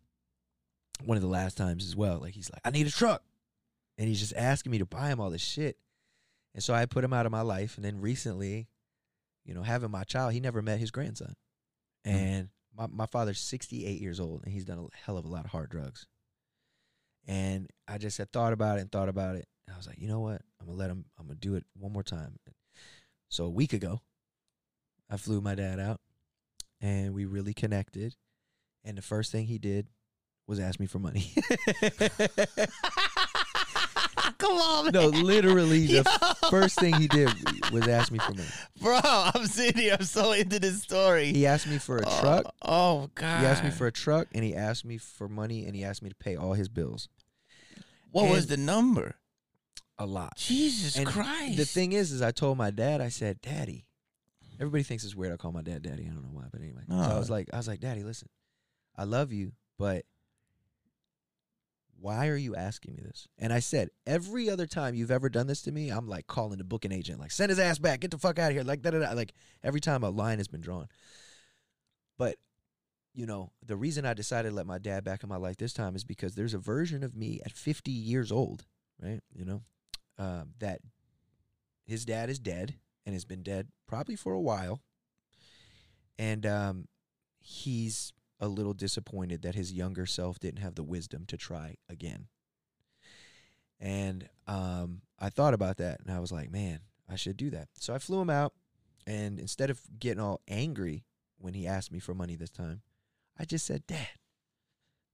one of the last times as well, like, he's like, I need a truck. And he's just asking me to buy him all this shit. And so I put him out of my life. And then recently, you know, having my child, he never met his grandson. Mm. And my, my father's 68 years old and he's done a hell of a lot of hard drugs. And I just had thought about it and thought about it. And I was like, you know what? I'm gonna let him I'm gonna do it one more time. So a week ago, I flew my dad out and we really connected. And the first thing he did was ask me for money. Come on, no, literally the Yo. first thing he did was ask me for money. bro. I'm sitting here. I'm so into this story. He asked me for a Oh, truck. Oh, God. He asked me for a truck and he asked me for money and he asked me to pay all his bills. what was the number? A lot. Jesus And Christ. The thing is, is I told my dad, I said, Daddy. Everybody thinks it's weird I call my dad daddy. I don't know why, but anyway. So I was like, I was like, Daddy, listen, I love you, but why are you asking me this? And I said, every other time you've ever done this to me, I'm like calling the booking agent, like, send his ass back, get the fuck out of here. Like da da da. Like every time a line has been drawn. But you know, the reason I decided to let my dad back in my life this time is because there's a version of me at 50 years old, right? You know, um, that his dad is dead and has been dead probably for a while. And um, he's a little disappointed that his younger self didn't have the wisdom to try again. And um, I thought about that and I was like, man, I should do that. So I flew him out. And instead of getting all angry when he asked me for money this time, I just said, Dad,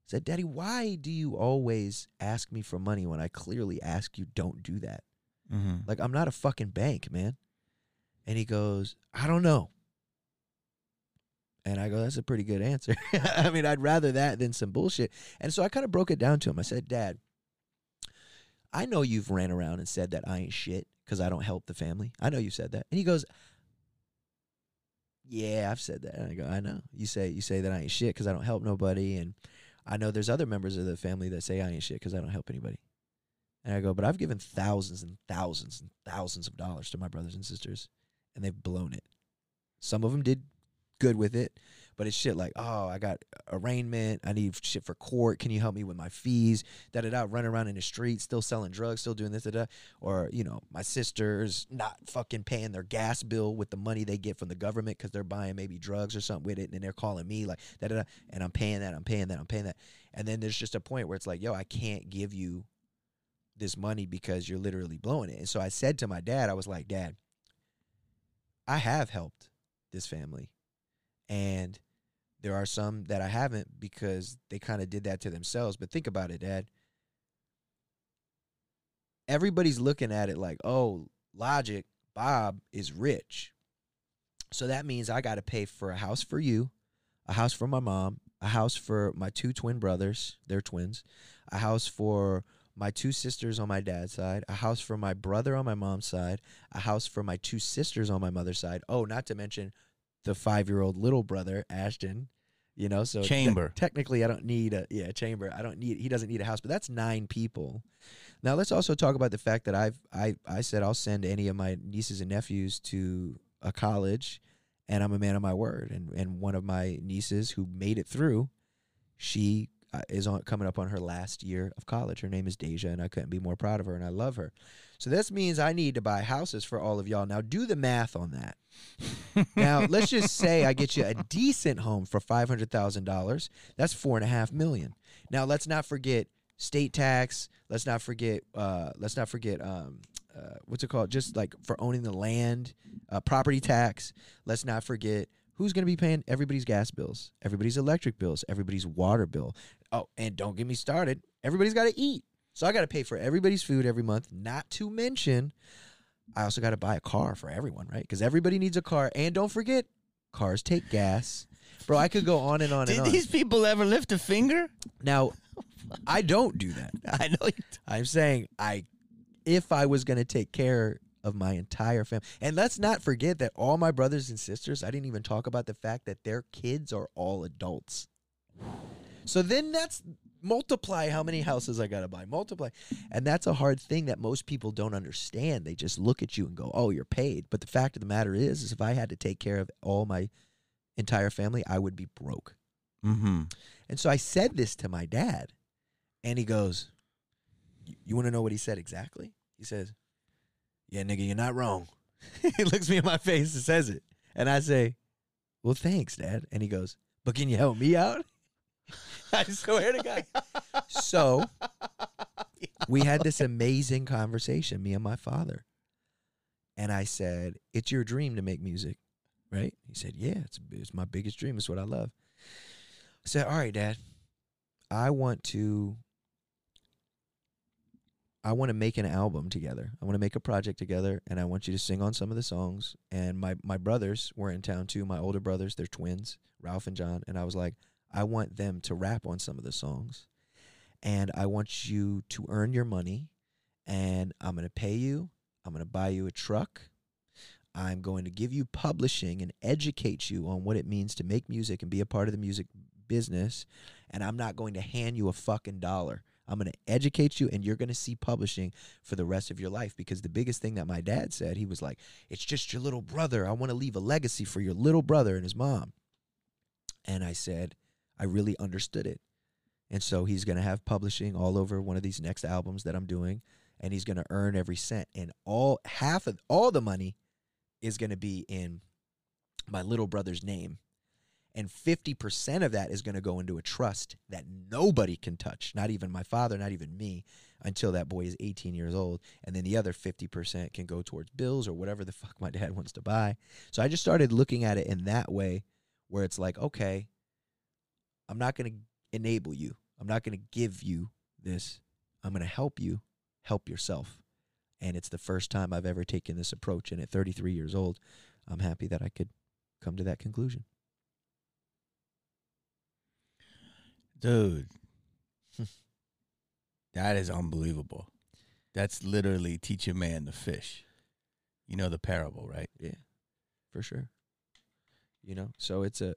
said, Daddy, why do you always ask me for money when I clearly ask you don't do that? Mhm. Like, I'm not a fucking bank, man. And he goes, I don't know. And I go, that's a pretty good answer. I mean, I'd rather that than some bullshit. And so I kind of broke it down to him. I said, Dad, I know you've ran around and said that I ain't shit because I don't help the family. I know you said that. And he goes, Yeah, I've said that. And I go, I know. You say you say that I ain't shit because I don't help nobody. And I know there's other members of the family that say I ain't shit because I don't help anybody. And I go, but I've given thousands and thousands and thousands of dollars to my brothers and sisters, and they've blown it. Some of them did good with it, but it's shit like, oh, I got arraignment. I need shit for court. Can you help me with my fees? Da da da. Running around in the streets, still selling drugs, still doing this da da. Or you know, my sisters not fucking paying their gas bill with the money they get from the government because they're buying maybe drugs or something with it, and they're calling me like da da da. And I'm paying that. I'm paying that. I'm paying that. And then there's just a point where it's like, yo, I can't give you this money because you're literally blowing it. And so I said to my dad, I was like, Dad, I have helped this family. And there are some that I haven't because they kind of did that to themselves. But think about it, Dad. Everybody's looking at it like, oh, logic, Bob is rich. So that means I got to pay for a house for you, a house for my mom, a house for my two twin brothers, they're twins, a house for my two sisters on my dad's side, a house for my brother on my mom's side, a house for my two sisters on my mother's side. Oh, not to mention the five year old little brother, Ashton. You know, so te- Chamber. technically, I don't need a yeah chamber. I don't need. He doesn't need a house, but that's nine people. Now let's also talk about the fact that I've I I said I'll send any of my nieces and nephews to a college, and I'm a man of my word. And and one of my nieces who made it through, she is on coming up on her last year of college. Her name is Deja, and I couldn't be more proud of her, and I love her. So this means I need to buy houses for all of y'all. Now do the math on that. now let's just say I get you a decent home for five hundred thousand dollars. That's four and a half million. Now let's not forget state tax. Let's not forget. Uh, let's not forget. Um, uh, what's it called? Just like for owning the land, uh, property tax. Let's not forget who's going to be paying everybody's gas bills, everybody's electric bills, everybody's water bill. Oh, and don't get me started. Everybody's got to eat. So I got to pay for everybody's food every month. Not to mention, I also got to buy a car for everyone, right? Because everybody needs a car. And don't forget, cars take gas. Bro, I could go on and on and Did on. these people ever lift a finger? Now, I don't do that. I know. You I'm saying I if I was going to take care of my entire family. And let's not forget that all my brothers and sisters, I didn't even talk about the fact that their kids are all adults. So then that's multiply how many houses I got to buy. Multiply. And that's a hard thing that most people don't understand. They just look at you and go, "Oh, you're paid." But the fact of the matter is is if I had to take care of all my entire family, I would be broke. mm-hmm. And so I said this to my dad, and he goes, "You- You want to know what he said exactly? He says, Yeah, nigga, you're not wrong. he looks me in my face and says it. And I say, Well, thanks, Dad. And he goes, But can you help me out? I swear to God. So we had this amazing conversation, me and my father. And I said, It's your dream to make music, right? He said, Yeah, it's, it's my biggest dream. It's what I love. I said, All right, Dad, I want to. I want to make an album together. I want to make a project together, and I want you to sing on some of the songs. And my my brothers were in town too. My older brothers, they're twins, Ralph and John. And I was like, I want them to rap on some of the songs, and I want you to earn your money. And I'm gonna pay you. I'm gonna buy you a truck. I'm going to give you publishing and educate you on what it means to make music and be a part of the music business. And I'm not going to hand you a fucking dollar. I'm going to educate you and you're going to see publishing for the rest of your life. Because the biggest thing that my dad said, he was like, It's just your little brother. I want to leave a legacy for your little brother and his mom. And I said, I really understood it. And so he's going to have publishing all over one of these next albums that I'm doing. And he's going to earn every cent. And all half of all the money is going to be in my little brother's name. And 50% of that is going to go into a trust that nobody can touch, not even my father, not even me, until that boy is 18 years old. And then the other 50% can go towards bills or whatever the fuck my dad wants to buy. So I just started looking at it in that way where it's like, okay, I'm not going to enable you. I'm not going to give you this. I'm going to help you help yourself. And it's the first time I've ever taken this approach. And at 33 years old, I'm happy that I could come to that conclusion. Dude, that is unbelievable. That's literally teach a man to fish. You know the parable, right? Yeah, for sure. You know, so it's a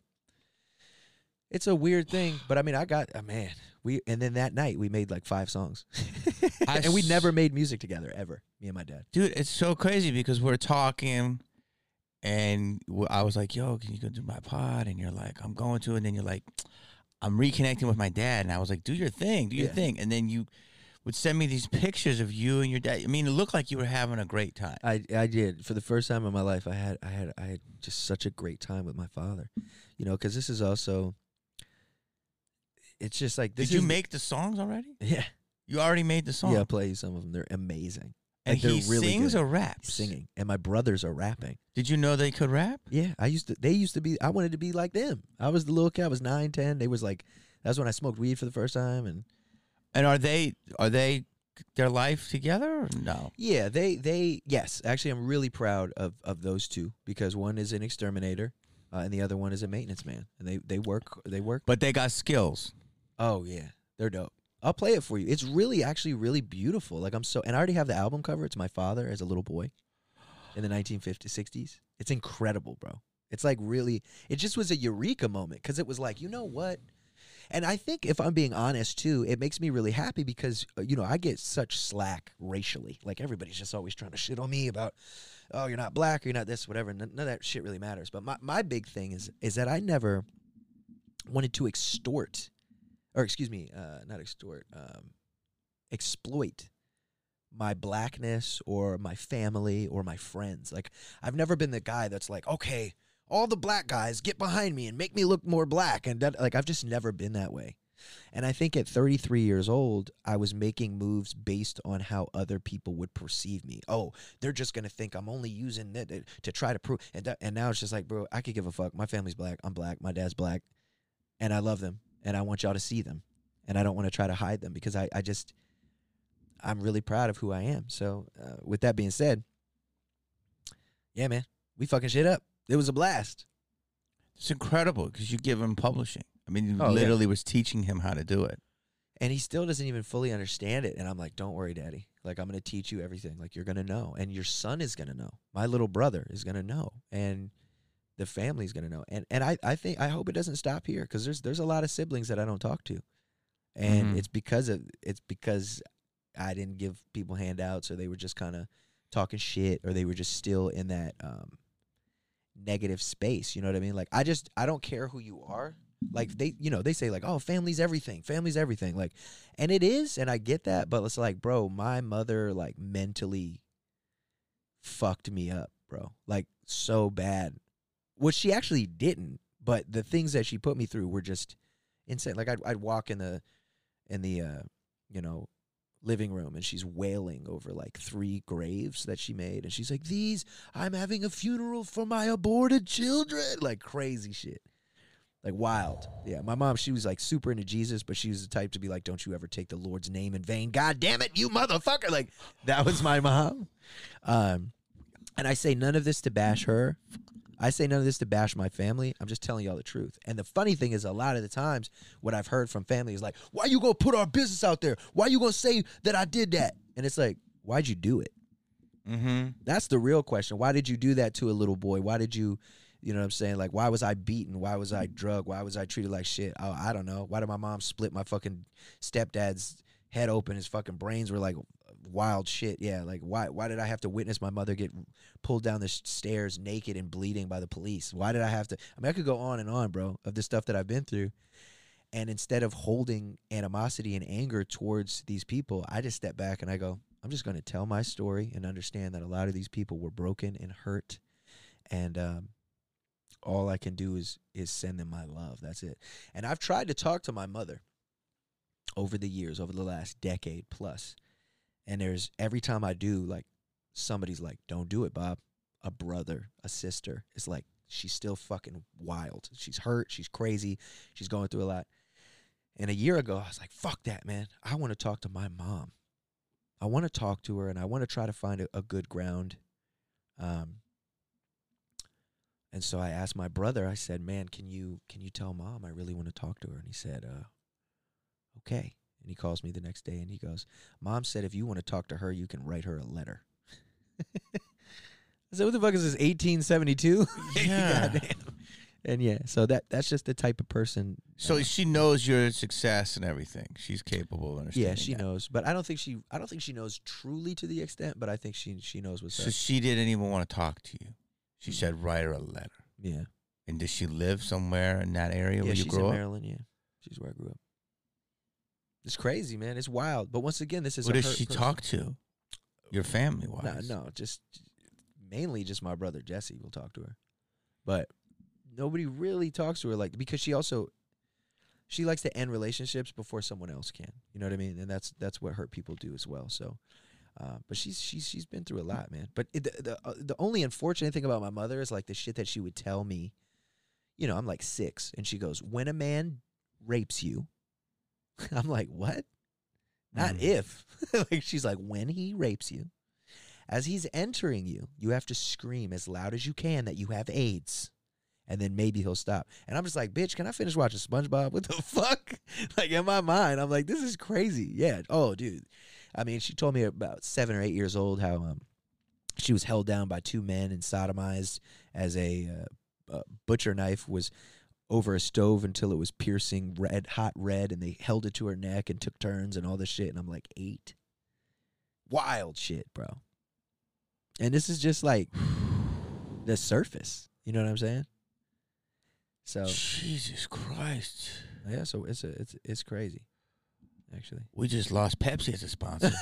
it's a weird thing, but I mean, I got a man. We and then that night we made like five songs, and we never made music together ever. Me and my dad. Dude, it's so crazy because we're talking and I was like, yo, can you go do my pod? And you're like, I'm going to. And then you're like, I'm reconnecting with my dad. And I was like, do your thing, do your Yeah. thing. And then you would send me these pictures of you and your dad. I mean, it looked like you were having a great time. I I did for the first time in my life. I had I had I had just such a great time with my father. You know, because this is also. It's just like this Did you is- make the songs already? Yeah, You already made the song. yeah. I'll play some of them. They're amazing. and like, they're he really sings good. or raps? Singing, and my brothers are rapping. Did you know they could rap? Yeah, I used to. They used to be. I wanted to be like them. I was the little kid. I was nine, ten. They was like. That's when I smoked weed for the first time, and And are they are they their life together or no? yeah, they they yes. Actually, I'm really proud of of those two because one is an exterminator, uh, and the other one is a maintenance man, and they they work they work. But they got skills. Oh yeah, they're dope. I'll play it for you. It's really actually really beautiful. Like I'm so, and I already have the album cover. It's my father as a little boy in the 1950s, 60s. It's incredible, bro. It's like really. It just was a eureka moment because it was like, you know what? And I think if I'm being honest too, it makes me really happy because uh, you know I get such slack racially. Like everybody's just always trying to shit on me about, oh, you're not black, or you're not this, whatever. None, none of that shit really matters. But my my big thing is is that I never wanted to extort, or excuse me, uh, not extort, um, exploit my blackness or my family or my friends. Like I've never been the guy that's like, okay, all the black guys get behind me and make me look more black and that, like I've just never been that way. And I think at 33 years old, I was making moves based on how other people would perceive me. Oh, they're just gonna think I'm only using that to- to try to prove. And and now it's just like, bro, I could give a fuck. My family's black. I'm black. My dad's black, and I love them, and I want y'all to see them, and I don't want to try to hide them because I, I just, I'm really proud of who I am. So, uh, with that being said, yeah, man, we fucking shit up. It was a blast. It's incredible because you give him publishing. I mean, you Oh, yeah. literally was teaching him how to do it. and he still doesn't even fully understand it and i'm like don't worry daddy like i'm going to teach you everything like you're going to know and your son is going to know my little brother is going to know and the family's going to know and and i i think i hope it doesn't stop here cuz there's there's a lot of siblings that i don't talk to and Mhm. it's because of it's because i didn't give people handouts or they were just kind of talking shit or they were just still in that um negative space you know what i mean? Like i just i don't care who you are. Like they you know they say like oh family's everything family's everything like and it is and i get that but it's like bro my mother like mentally fucked me up bro like so bad Well, she actually didn't, but the things that she put me through were just insane. Like I'd I'd walk in the in the uh, you know living room and she's wailing over like three graves that she made and she's like these I'm having a funeral for my aborted children like crazy shit. Like wild. Yeah, my mom she was like super into Jesus but she was the type to be like don't you ever take the Lord's name in vain. God damn it, you motherfucker. Like that was my mom. Um and I say none of this to bash her. I say none of this to bash my family. I'm just telling y'all the truth. And the funny thing is, a lot of the times, what I've heard from family is like, "Why you gonna put our business out there? Why you gonna say that I did that?" And it's like, "Why'd you do it?" Mm-hmm. That's the real question. Why did you do that to a little boy? Why did you, you know what I'm saying? Like, why was I beaten? Why was I drugged? Why was I treated like shit? Oh, I don't know. Why did my mom split my fucking stepdad's head open? His fucking brains were like wild shit. Yeah, like why why did I have to witness my mother get pulled down the stairs naked and bleeding by the police? Why did I have to I mean I could go on and on, bro, of the stuff that I've been through. And instead of holding animosity and anger towards these people, I just step back and I go, I'm just going to tell my story and understand that a lot of these people were broken and hurt and um all I can do is is send them my love. That's it. And I've tried to talk to my mother over the years, over the last decade plus. And there's every time I do, like somebody's like, "Don't do it, Bob." A brother, a sister. It's like she's still fucking wild. She's hurt. She's crazy. She's going through a lot. And a year ago, I was like, "Fuck that, man! I want to talk to my mom. I want to talk to her, and I want to try to find a, a good ground." Um. And so I asked my brother. I said, "Man, can you can you tell mom I really want to talk to her?" And he said, "Uh, okay." And he calls me the next day and he goes, Mom said if you want to talk to her, you can write her a letter. I said, What the fuck is this, 1872? Yeah. And yeah, so that that's just the type of person. So uh, she knows your success and everything. She's capable of understanding. yeah, she that. knows, but I don't think she I don't think she knows truly to the extent, but I think she she knows what's So up. she didn't even want to talk to you. She said, write her a letter. Yeah, And does she live somewhere in that area yeah, where you grew up? Maryland. Yeah, she's where I grew up. It's crazy, man. It's wild. But once again, this is Who a does she person. talk to? Your family wise? No, no, just mainly just my brother Jesse will talk to her, but nobody really talks to her like because she also she likes to end relationships before someone else can. You know what I mean? And that's that's what hurt people do as well. So, uh, but she's she's she's been through a lot, man. But it, the the, uh, the only unfortunate thing about my mother is like the shit that she would tell me. You know, I'm like six, and she goes, "When a man rapes you," I'm like, "What?" Not Mm. if. like she's like, when he rapes you, as he's entering you, you have to scream as loud as you can that you have AIDS. And then maybe he'll stop. And I'm just like, bitch, can I finish watching SpongeBob? What the fuck? like in my mind, I'm like, this is crazy. Yeah. Oh, dude. I mean, she told me about seven or eight years old how um she was held down by two men and sodomized as a uh, uh, butcher knife was over a stove until it was piercing red, hot red, and they held it to her neck and took turns and all this shit. And I'm like, eight? Wild shit, bro. And this is just like the surface. You know what I'm saying? So Jesus Christ. yeah, so it's a it's it's crazy, actually. We just lost Pepsi as a sponsor.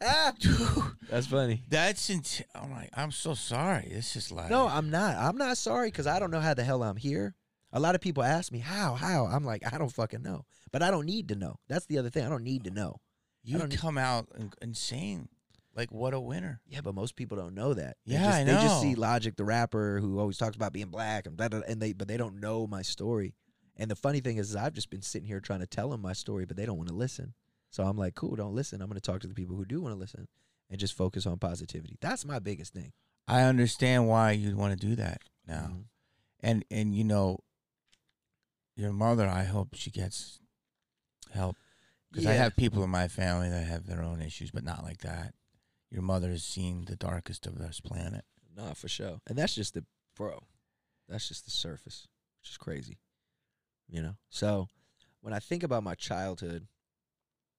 That's funny. That's int- I'm like, I'm so sorry. It's just like No, I'm not. I'm not sorry because I don't know how the hell I'm here. A lot of people ask me how, how. I'm like, I don't fucking know, but I don't need to know. That's the other thing. I don't need to know. you don't come out in- insane. Like what a winner. Yeah, but most people don't know that. They Yeah, just, I They just see. Logic, the rapper, who always talks about being black and da, da, da, and they, but they don't know my story. And the funny thing is, I've just been sitting here trying to tell them my story, but they don't want to listen. So I'm like, cool, don't listen. I'm going to talk to the people who do want to listen and just focus on positivity. That's my biggest thing. I understand why you'd want to do that now. Mhm. And and you know your mother, I hope she gets help because I have people in my family that have their own issues, but not like that. Your mother has seen the darkest of this planet. Nah, for sure. And that's just the bro. That's just the surface, which is crazy. You know? So when I think about my childhood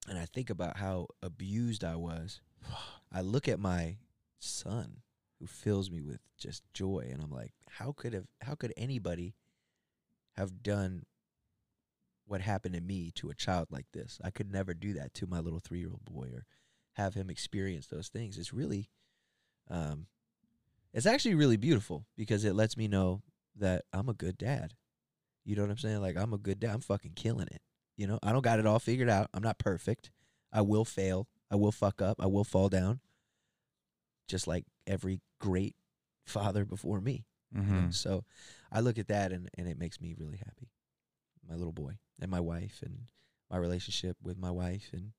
and I think about how abused I was, I look at my son who fills me with just joy and I'm like, how could have how could anybody have done what happened to me to a child like this? I could never do that to my little 3-year-old boy or have him experience those things. It's really um it's actually really beautiful because it lets me know that I'm a good dad. You know what I'm saying? Like I'm a good dad. I'm fucking killing it. You know, I don't got it all figured out. I'm not perfect. I will fail. I will fuck up. I will fall down. Just like every great father before me. you know? Mhm. So I look at that and, and it makes me really happy. My little boy and my wife and my relationship with my wife and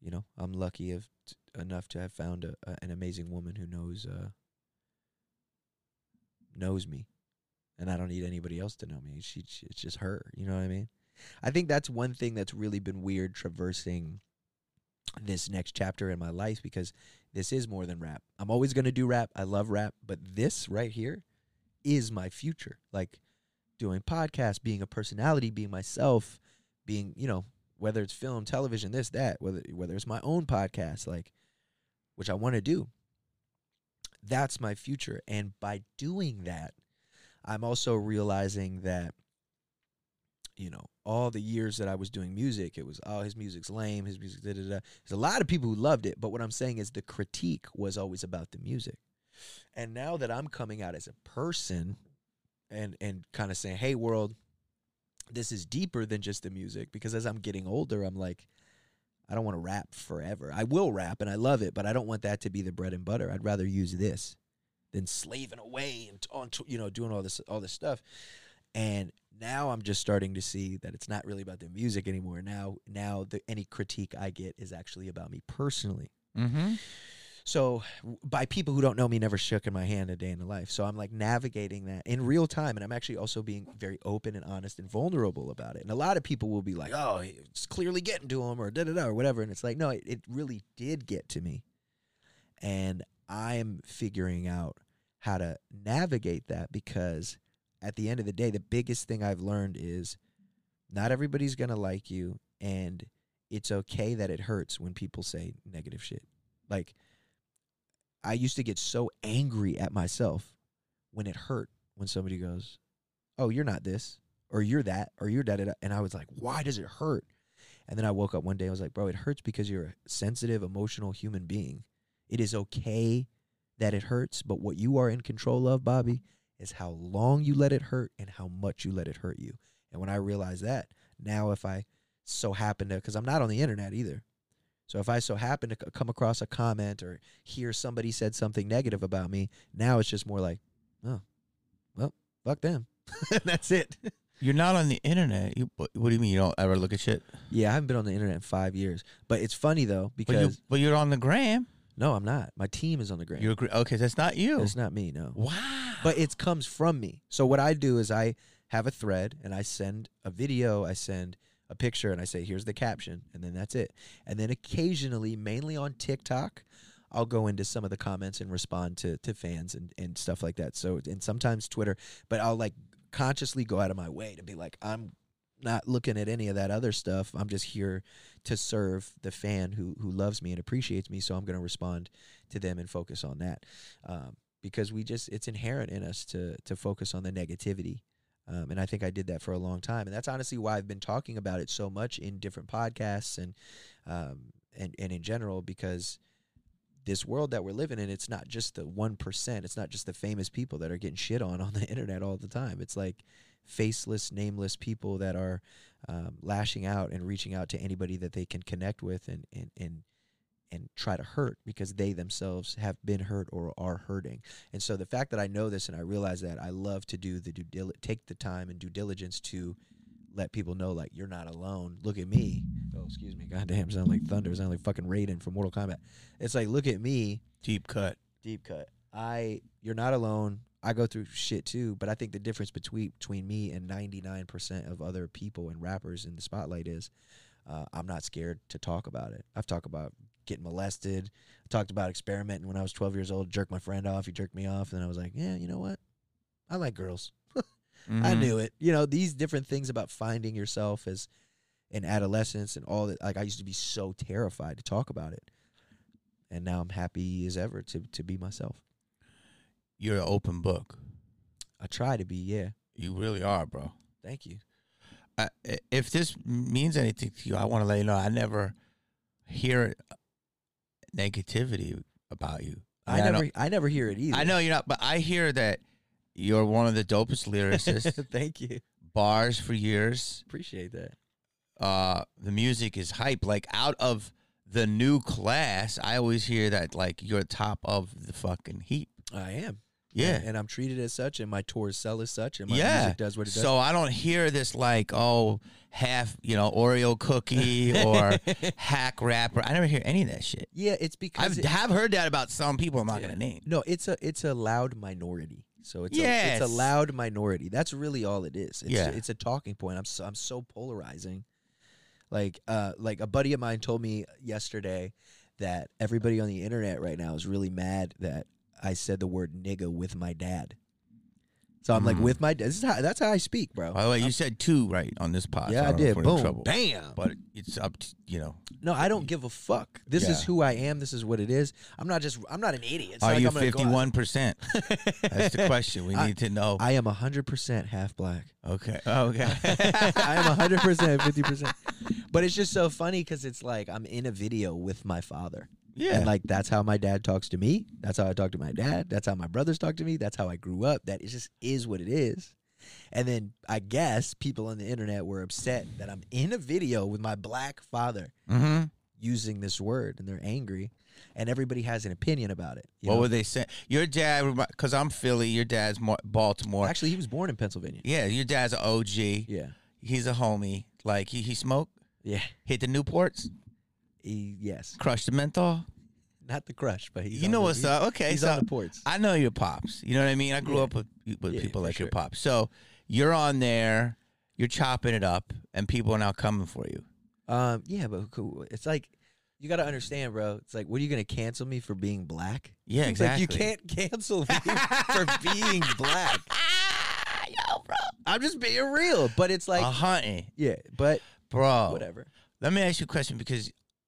you know I'm lucky of t- enough to have found a, a, an amazing woman who knows uh, knows me, and I don't need anybody else to know me. She, she it's just her. You know what I mean? I think that's one thing that's really been weird traversing this next chapter in my life because this is more than rap. I'm always going to do rap. I love rap, but this right here is my future. Like doing podcasts, being a personality, being myself, being, you know, whether it's film, television, this, that, whether whether it's my own podcast, like which I want to do. That's my future. And by doing that, I'm also realizing that you know, all the years that I was doing music, it was, oh, his music's lame, his music, da da da. There's a lot of people who loved it, but what I'm saying is the critique was always about the music. And now that I'm coming out as a person and and kind of saying, "Hey world, this is deeper than just the music," because as I'm getting older, I'm like I don't want to rap forever. I will rap and I love it, but I don't want that to be the bread and butter. I'd rather use this than slaving away and on you know doing all this all this stuff. And now I'm just starting to see that it's not really about the music anymore. Now now the any critique I get is actually about me personally. Mhm. So by people who don't know me, never shook in my hand a day in the life. So I'm like navigating that in real time, and I'm actually also being very open and honest and vulnerable about it. And a lot of people will be like, "Oh, it's clearly getting to him," or da da da, or whatever. And it's like, no, it, it really did get to me, and I'm figuring out how to navigate that because at the end of the day, the biggest thing I've learned is not everybody's gonna like you, and it's okay that it hurts when people say negative shit. Like I used to get so angry at myself when it hurt when somebody goes, "Oh, you're not this," or "You're that," or "You're da da da," and I was like, "Why does it hurt?" And then I woke up one day. I was like, "Bro, it hurts because you're a sensitive, emotional human being. It is okay that it hurts, but what you are in control of, Bobby, is how long you let it hurt and how much you let it hurt you." And when I realized that, now if I so happen to, because I'm not on the internet either. So if I so happen to come across a comment or hear somebody said something negative about me, now it's just more like, oh, well, fuck them. That's it. You're not on the internet. You, what, do you mean you don't ever look at shit? yeah, I haven't been on the internet in five years. But it's funny though But you, because but you're on the gram. No, I'm not. My team is on the gram. You agree? Okay, that's not you. It's not me. No. wow. but it comes from me. So what I do is I have a thread and I send a video, I send a picture and I say here's the caption and then that's it. And then occasionally, mainly on TikTok, I'll go into some of the comments and respond to to fans and and stuff like that. So and sometimes Twitter, but I'll like consciously go out of my way to be like I'm not looking at any of that other stuff. I'm just here to serve the fan who who loves me and appreciates me. So I'm going to respond to them and focus on that. Um, because we just it's inherent in us to to focus on the negativity. Um, and I think I did that for a long time, and that's honestly why I've been talking about it so much in different podcasts and um, and and in general because this world that we're living in, it's not just the one percent. It's not just the famous people that are getting shit on on the internet all the time. It's like faceless, nameless people that are um, lashing out and reaching out to anybody that they can connect with and and and and try to hurt because they themselves have been hurt or are hurting. And so the fact that I know this and I realize that I love to do the due dil- take the time and due diligence to let people know like you're not alone. Look at me. Oh, excuse me. Goddamn, sound like thunder. Sound like fucking Raiden from Mortal Kombat. It's like look at me. Deep cut. Deep cut. I you're not alone. I go through shit too, but I think the difference between between me and 99% of other people and rappers in the spotlight is uh, I'm not scared to talk about it. I've talked about getting molested. I talked about experimenting when I was 12 years old. Jerked my friend off. He jerked me off, and then I was like, yeah, you know what? I like girls. I Mhm. knew it. You know, these different things about finding yourself as in adolescence and all that. Like I used to be so terrified to talk about it, and now I'm happy as ever to to be myself. You're an open book. I try to be. Yeah. You really are, bro. Thank you. I, i- if this means anything to you, I want to let you know I never hear negativity about you. I I never, I, never hear it either. I know you're not, but I hear that you're one of the dopest lyricists. Thank you. Bars for years. Appreciate that. Uh, the music is hype. Like out of the new class, I always hear that like you're top of the fucking heap. I am. Yeah. And, and I'm treated as such, and my tours sell as such, and my yeah. music does what it does. So I don't hear this like, oh, half, you know, Oreo cookie or hack rapper. I never hear any of that shit. yeah, it's because I've it- have heard that about some people I'm not Yeah. gonna name. no, it's a it's a loud minority. So it's a, it's a loud minority. That's really all it is. It's, Yeah. it's a talking point. I'm so, I'm so polarizing. Like uh like a buddy of mine told me yesterday that everybody on the internet right now is really mad that I said the word nigga with my dad. So I'm like Mm. with my dad. This is how, that's how I speak, bro. By the way, you said two right on this pod. yeah, I don't know if did. Boom. Bam. But it's up to you know. No, I don't give a fuck. This is Yeah. who I am. This is what it is. I'm not just. I'm not an idiot. It's Are like you I'm gonna go out- fifty one percent? That's the question we I- need to know. I am 100% half black. okay. Oh, okay. I am 100%, 50%. But it's just so funny because it's like I'm in a video with my father. Yeah. And like that's how my dad talks to me. That's how I talk to my dad. That's how my brothers talk to me. That's how I grew up. That it just is what it is. And then I guess people on the internet were upset that I'm in a video with my black father mm-hmm. using this word and they're angry. And everybody has an opinion about it. What know? were they saying? Your dad, because I'm Philly. Your dad's Baltimore. Actually, he was born in Pennsylvania. yeah, your dad's an OG. Yeah. He's a homie. Like he he smoked, Yeah. hit the Newports, He, yes. Crush the menthol. Not the crush, but he's you on know the- what's he's, up? Okay, He's so on the ports. I know your pops. You know what I mean? I grew Yeah. up with with Yeah, people for like your sure. pops. So you're on there, you're chopping it up, and people are now coming for you. Um, yeah, but cool. It's like you got to understand, bro. It's like, what are you gonna cancel me for being black? Yeah, It's like exactly. you can't cancel me for being black. Yo, bro. I'm just being real, but it's like, a hunting, yeah, but bro. whatever. Let me ask you a question because